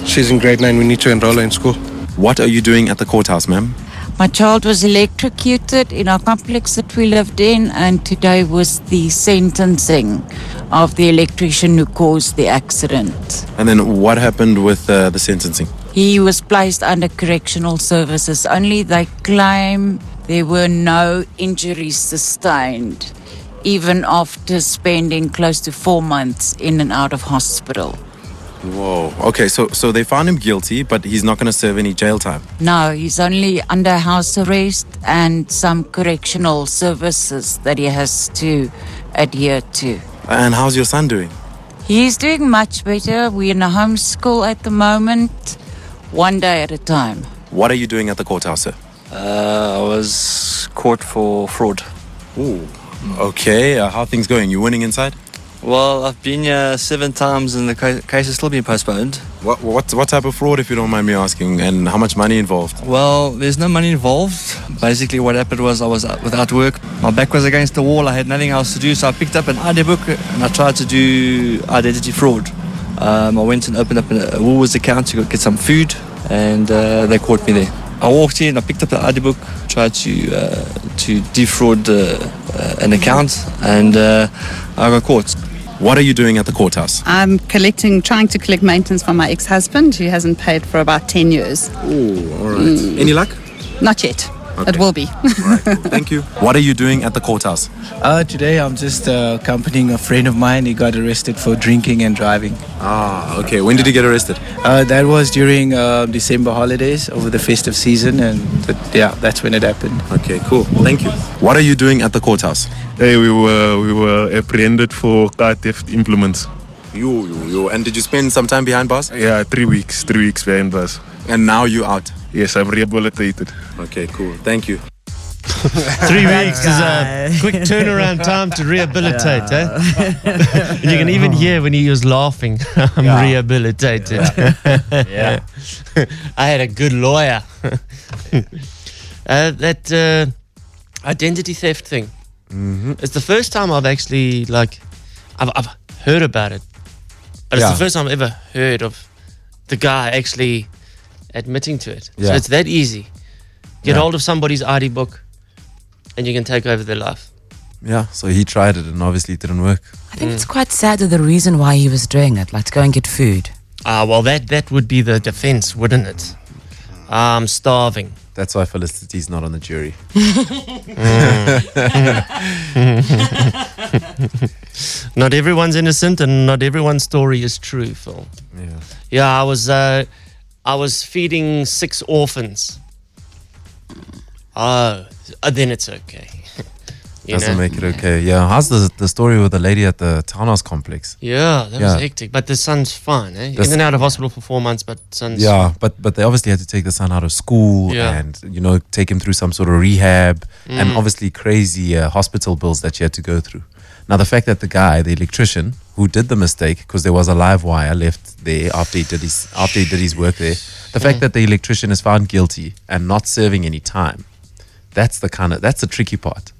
[SPEAKER 37] She's in grade nine. We need to enroll her in school.
[SPEAKER 35] What are you doing at the courthouse, ma'am?
[SPEAKER 38] My child was electrocuted in our complex that we lived in, and today was the sentencing of the electrician who caused the accident.
[SPEAKER 35] And then what happened with uh, the sentencing?
[SPEAKER 38] He was placed under correctional services. Only they claim there were no injuries sustained, even after spending close to four months in and out of hospital.
[SPEAKER 35] Whoa. Okay, so so they found him guilty, but he's not going to serve any jail time.
[SPEAKER 38] No, he's only under house arrest and some correctional services that he has to adhere to.
[SPEAKER 35] And how's your son doing?
[SPEAKER 38] He's doing much better. We're in a homeschool at the moment, one day at a time.
[SPEAKER 35] What are you doing at the courthouse, sir?
[SPEAKER 39] Uh, I was caught for fraud.
[SPEAKER 35] Ooh. Okay, uh, how are things going? You winning inside?
[SPEAKER 39] Well, I've been here seven times and the case has still been postponed.
[SPEAKER 35] What what what type of fraud, if you don't mind me asking, and how much money involved?
[SPEAKER 39] Well, there's no money involved. Basically, what happened was I was without work. My back was against the wall. I had nothing else to do, so I picked up an ID book and I tried to do identity fraud. Um, I went and opened up a, a Woolworths account to go get some food, and uh, they caught me there. I walked in, I picked up the ID book, tried to uh, to defraud uh, uh, an account, and uh, I got caught.
[SPEAKER 35] What are you doing at the courthouse?
[SPEAKER 40] I'm collecting, trying to collect maintenance from my ex-husband who hasn't paid for about 10 years.
[SPEAKER 35] Ooh, all right. Any luck?
[SPEAKER 40] Not yet.
[SPEAKER 35] Okay.
[SPEAKER 40] It will be.
[SPEAKER 35] Thank you. What are you doing at the courthouse?
[SPEAKER 41] Uh, today I'm just uh, accompanying a friend of mine. He got arrested for drinking and driving.
[SPEAKER 35] Ah, okay. When did he get arrested?
[SPEAKER 41] Uh, that was during uh, December holidays over the festive season, and th- yeah, that's when it happened.
[SPEAKER 35] Okay, cool. Thank you. What are you doing at the courthouse?
[SPEAKER 42] Hey, we were we were apprehended for car theft implements.
[SPEAKER 35] You, you, you. And did you spend some time behind bars?
[SPEAKER 42] Yeah, three weeks, three weeks behind bars.
[SPEAKER 35] And now you're out?
[SPEAKER 42] Yes, I'm rehabilitated.
[SPEAKER 35] Okay, cool. Thank you.
[SPEAKER 4] Three weeks is a quick turnaround time to rehabilitate, eh? you can even hear when he was laughing, I'm
[SPEAKER 43] Yeah.
[SPEAKER 4] rehabilitated.
[SPEAKER 43] Yeah.
[SPEAKER 4] I had a good lawyer. uh, that uh, identity theft thing.
[SPEAKER 35] Mm-hmm.
[SPEAKER 4] It's the first time I've actually, like, I've, I've heard about it. But it's
[SPEAKER 7] Yeah.
[SPEAKER 4] the first time I've ever heard of the guy actually admitting to it. So it's that easy. Get
[SPEAKER 7] Yeah.
[SPEAKER 4] hold of somebody's ID book and you can take over their life.
[SPEAKER 7] Yeah, so he tried it and obviously it didn't work.
[SPEAKER 6] I think it's quite sad that the reason why he was doing it, like to go and get food.
[SPEAKER 4] Ah, well, that, that would be the defense, wouldn't it? I'm starving.
[SPEAKER 7] That's why Felicity's not on the jury.
[SPEAKER 4] not everyone's innocent, and not everyone's story is true, Phil.
[SPEAKER 7] Yeah.
[SPEAKER 4] Yeah, I was uh, I was feeding six orphans. Oh, uh, then it's okay.
[SPEAKER 7] Doesn't
[SPEAKER 4] know?
[SPEAKER 7] make it okay. Yeah. How's the the story with the lady at the townhouse complex?
[SPEAKER 4] Yeah, that was hectic. But the son's fine, eh?
[SPEAKER 7] The
[SPEAKER 4] In and out of hospital for four months, but son's
[SPEAKER 7] Yeah, but but they obviously had to take the son out of school
[SPEAKER 4] Yeah.
[SPEAKER 7] and you know take him through some sort of rehab and
[SPEAKER 4] Mm.
[SPEAKER 7] obviously crazy uh, hospital bills that you had to go through. Now the fact that the guy, the electrician, who did the mistake because there was a live wire left there after he did his after he did his work there, the fact
[SPEAKER 4] Mm.
[SPEAKER 7] that the electrician is found guilty and not serving any time, that's the kind of that's the tricky part.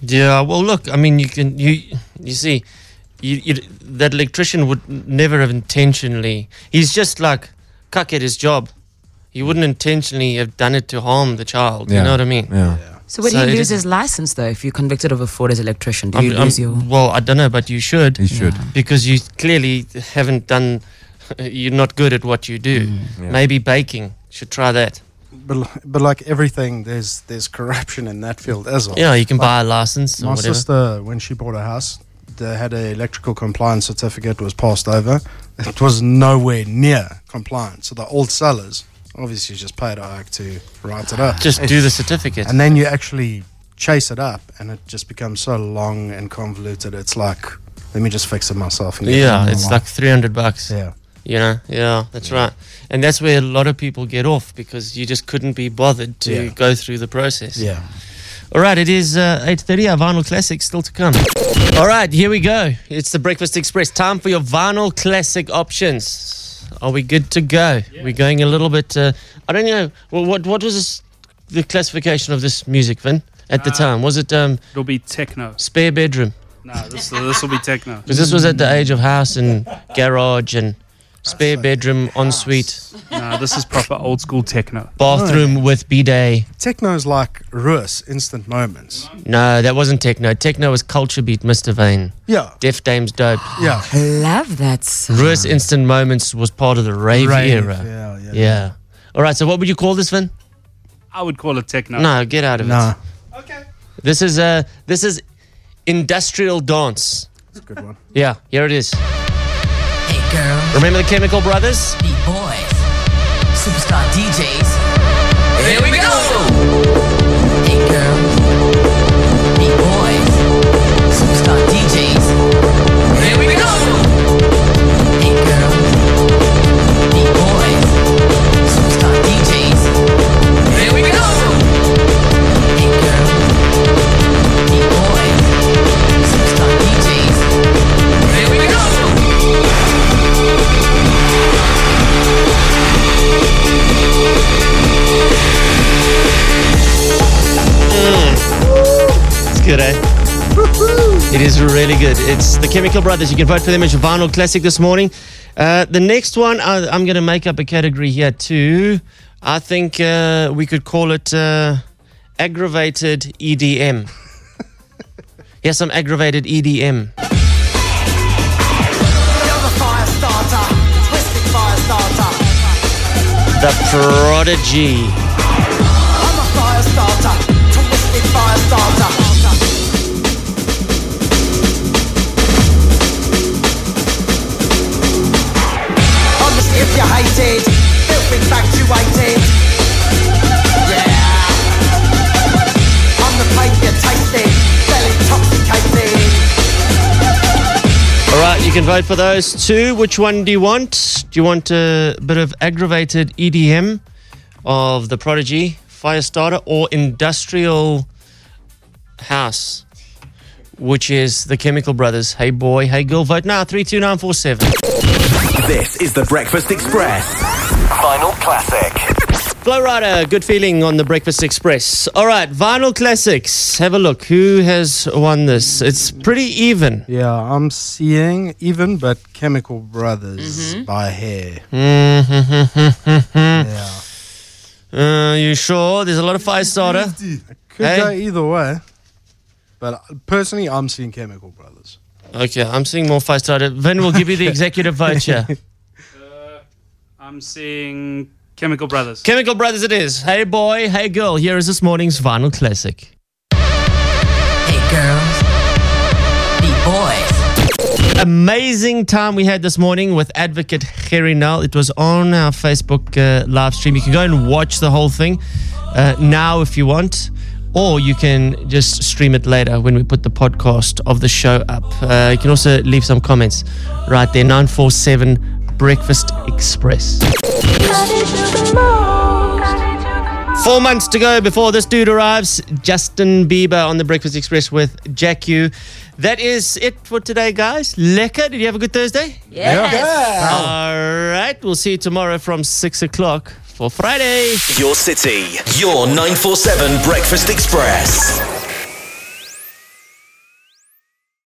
[SPEAKER 4] Yeah, well, look, I mean, you can you you see, you, you that electrician would never have intentionally. He's just like cuck at his job. He wouldn't intentionally have done it to harm the child. You know what I mean?
[SPEAKER 7] Yeah.
[SPEAKER 6] So would
[SPEAKER 4] So
[SPEAKER 6] he lose his license though if you're convicted of a fraud as electrician? Do
[SPEAKER 4] I'm-
[SPEAKER 6] you
[SPEAKER 4] I'm-
[SPEAKER 6] lose your?
[SPEAKER 4] Well, I don't know, but you should.
[SPEAKER 7] You should.
[SPEAKER 4] Because you clearly haven't done. You're not good at what you do.
[SPEAKER 6] Mm.
[SPEAKER 5] Yeah.
[SPEAKER 4] Maybe baking. Should try that.
[SPEAKER 5] But, but like everything, there's there's corruption in that field as well.
[SPEAKER 4] Yeah, you can
[SPEAKER 5] Like,
[SPEAKER 4] buy a license or
[SPEAKER 5] My
[SPEAKER 4] whatever.
[SPEAKER 5] sister, when she bought a house, they had an electrical compliance certificate was passed over. It was nowhere near compliant. So the old sellers obviously just paid a hike to write it up.
[SPEAKER 4] Just do the certificate.
[SPEAKER 5] And then you actually chase it up, and it just becomes so long and convoluted. It's like, let me just fix it myself.
[SPEAKER 4] Yeah,
[SPEAKER 5] on
[SPEAKER 4] it's like 300 bucks.
[SPEAKER 5] Yeah.
[SPEAKER 4] You know, yeah, that's right. And that's where a lot of people get off because you just couldn't be bothered to
[SPEAKER 5] Yeah.
[SPEAKER 4] go through the process.
[SPEAKER 5] Yeah.
[SPEAKER 4] All right, it is uh, 8.30, our Vinyl Classic still to come. All right, here we go. It's the Breakfast Xpress. Time for your Vinyl Classic options. Are we good to go? We're going a little bit, uh, I don't know, well, what, what was this, the classification of this music, Vin, at the
[SPEAKER 44] Uh,
[SPEAKER 4] time? Was it um,
[SPEAKER 44] It'll be techno.
[SPEAKER 4] spare bedroom?
[SPEAKER 44] No, this this will be techno.
[SPEAKER 4] Because this was at the age of house and garage and Spare bedroom, ensuite,
[SPEAKER 45] No, this is proper old school techno.
[SPEAKER 4] bathroom with bidet.
[SPEAKER 5] Techno's like Rus, instant moments.
[SPEAKER 4] No, that wasn't techno. Techno was culture beat, Mr. Vain.
[SPEAKER 5] Yeah.
[SPEAKER 4] Def Dames Dope.
[SPEAKER 5] Yeah.
[SPEAKER 6] I love that song.
[SPEAKER 4] Ruiz Instant Moments was part of the rave,
[SPEAKER 45] Rave,
[SPEAKER 4] era.
[SPEAKER 45] yeah, yeah.
[SPEAKER 4] Yeah. All right. So what would you call this, Vin?
[SPEAKER 45] I would call it techno.
[SPEAKER 4] No, get out of
[SPEAKER 5] Nah.
[SPEAKER 4] it. Okay. This is uh this is industrial dance.
[SPEAKER 5] That's a good one.
[SPEAKER 4] Yeah, here it is.
[SPEAKER 6] Hey girl,
[SPEAKER 4] Remember the Chemical Brothers?
[SPEAKER 6] beat boys, superstar DJs. Here we go. Hey
[SPEAKER 4] good, eh? It is really good. It's the Chemical Brothers. You can vote for them as your vinyl classic this morning. Uh, the next one, I, I'm going to make up a category here too. I think uh, we could call it uh, aggravated EDM. Here's some aggravated EDM. The Prodigy. Can vote for those two. Which one do you want? Do you want a bit of aggravated EDM of the Prodigy, Firestarter, or industrial house, which is the Chemical Brothers? Hey boy, hey girl, vote now. Three two nine four seven.
[SPEAKER 1] This is the Breakfast Xpress. Final Classic.
[SPEAKER 4] Flo Rida, good feeling on the Breakfast Xpress. All right, vinyl classics. Have a look. Who has won this? It's pretty even.
[SPEAKER 5] Yeah, I'm seeing even, but Chemical Brothers
[SPEAKER 4] Mm-hmm.
[SPEAKER 5] by hair.
[SPEAKER 4] yeah. Uh, you sure? There's a lot of Firestarter.
[SPEAKER 5] I could
[SPEAKER 4] Hey?
[SPEAKER 5] go either way. But personally, I'm seeing Chemical Brothers.
[SPEAKER 4] Okay, I'm seeing more Firestarter. Vin will give you the executive vote here.
[SPEAKER 45] I'm seeing Chemical Brothers.
[SPEAKER 4] Chemical Brothers it is. Hey boy, hey girl. Here is this morning's vinyl classic.
[SPEAKER 6] Hey girls, beat boys.
[SPEAKER 4] Amazing time we had this morning with Advocate Gerrie Nel. It was on our Facebook uh, live stream. You can go and watch the whole thing uh, now if you want, or you can just stream it later when we put the podcast of the show up. Uh, you can also leave some comments right there. 947 Breakfast Xpress. Four months to go before this dude arrives. Justin Bieber on the Breakfast Xpress with Jack U. That is it for today, guys. Lekker. Did you have a good Thursday?
[SPEAKER 1] Yes. Yeah.
[SPEAKER 4] All right. We'll see you tomorrow from six o'clock for Friday.
[SPEAKER 1] Your city, your 947 Breakfast Express.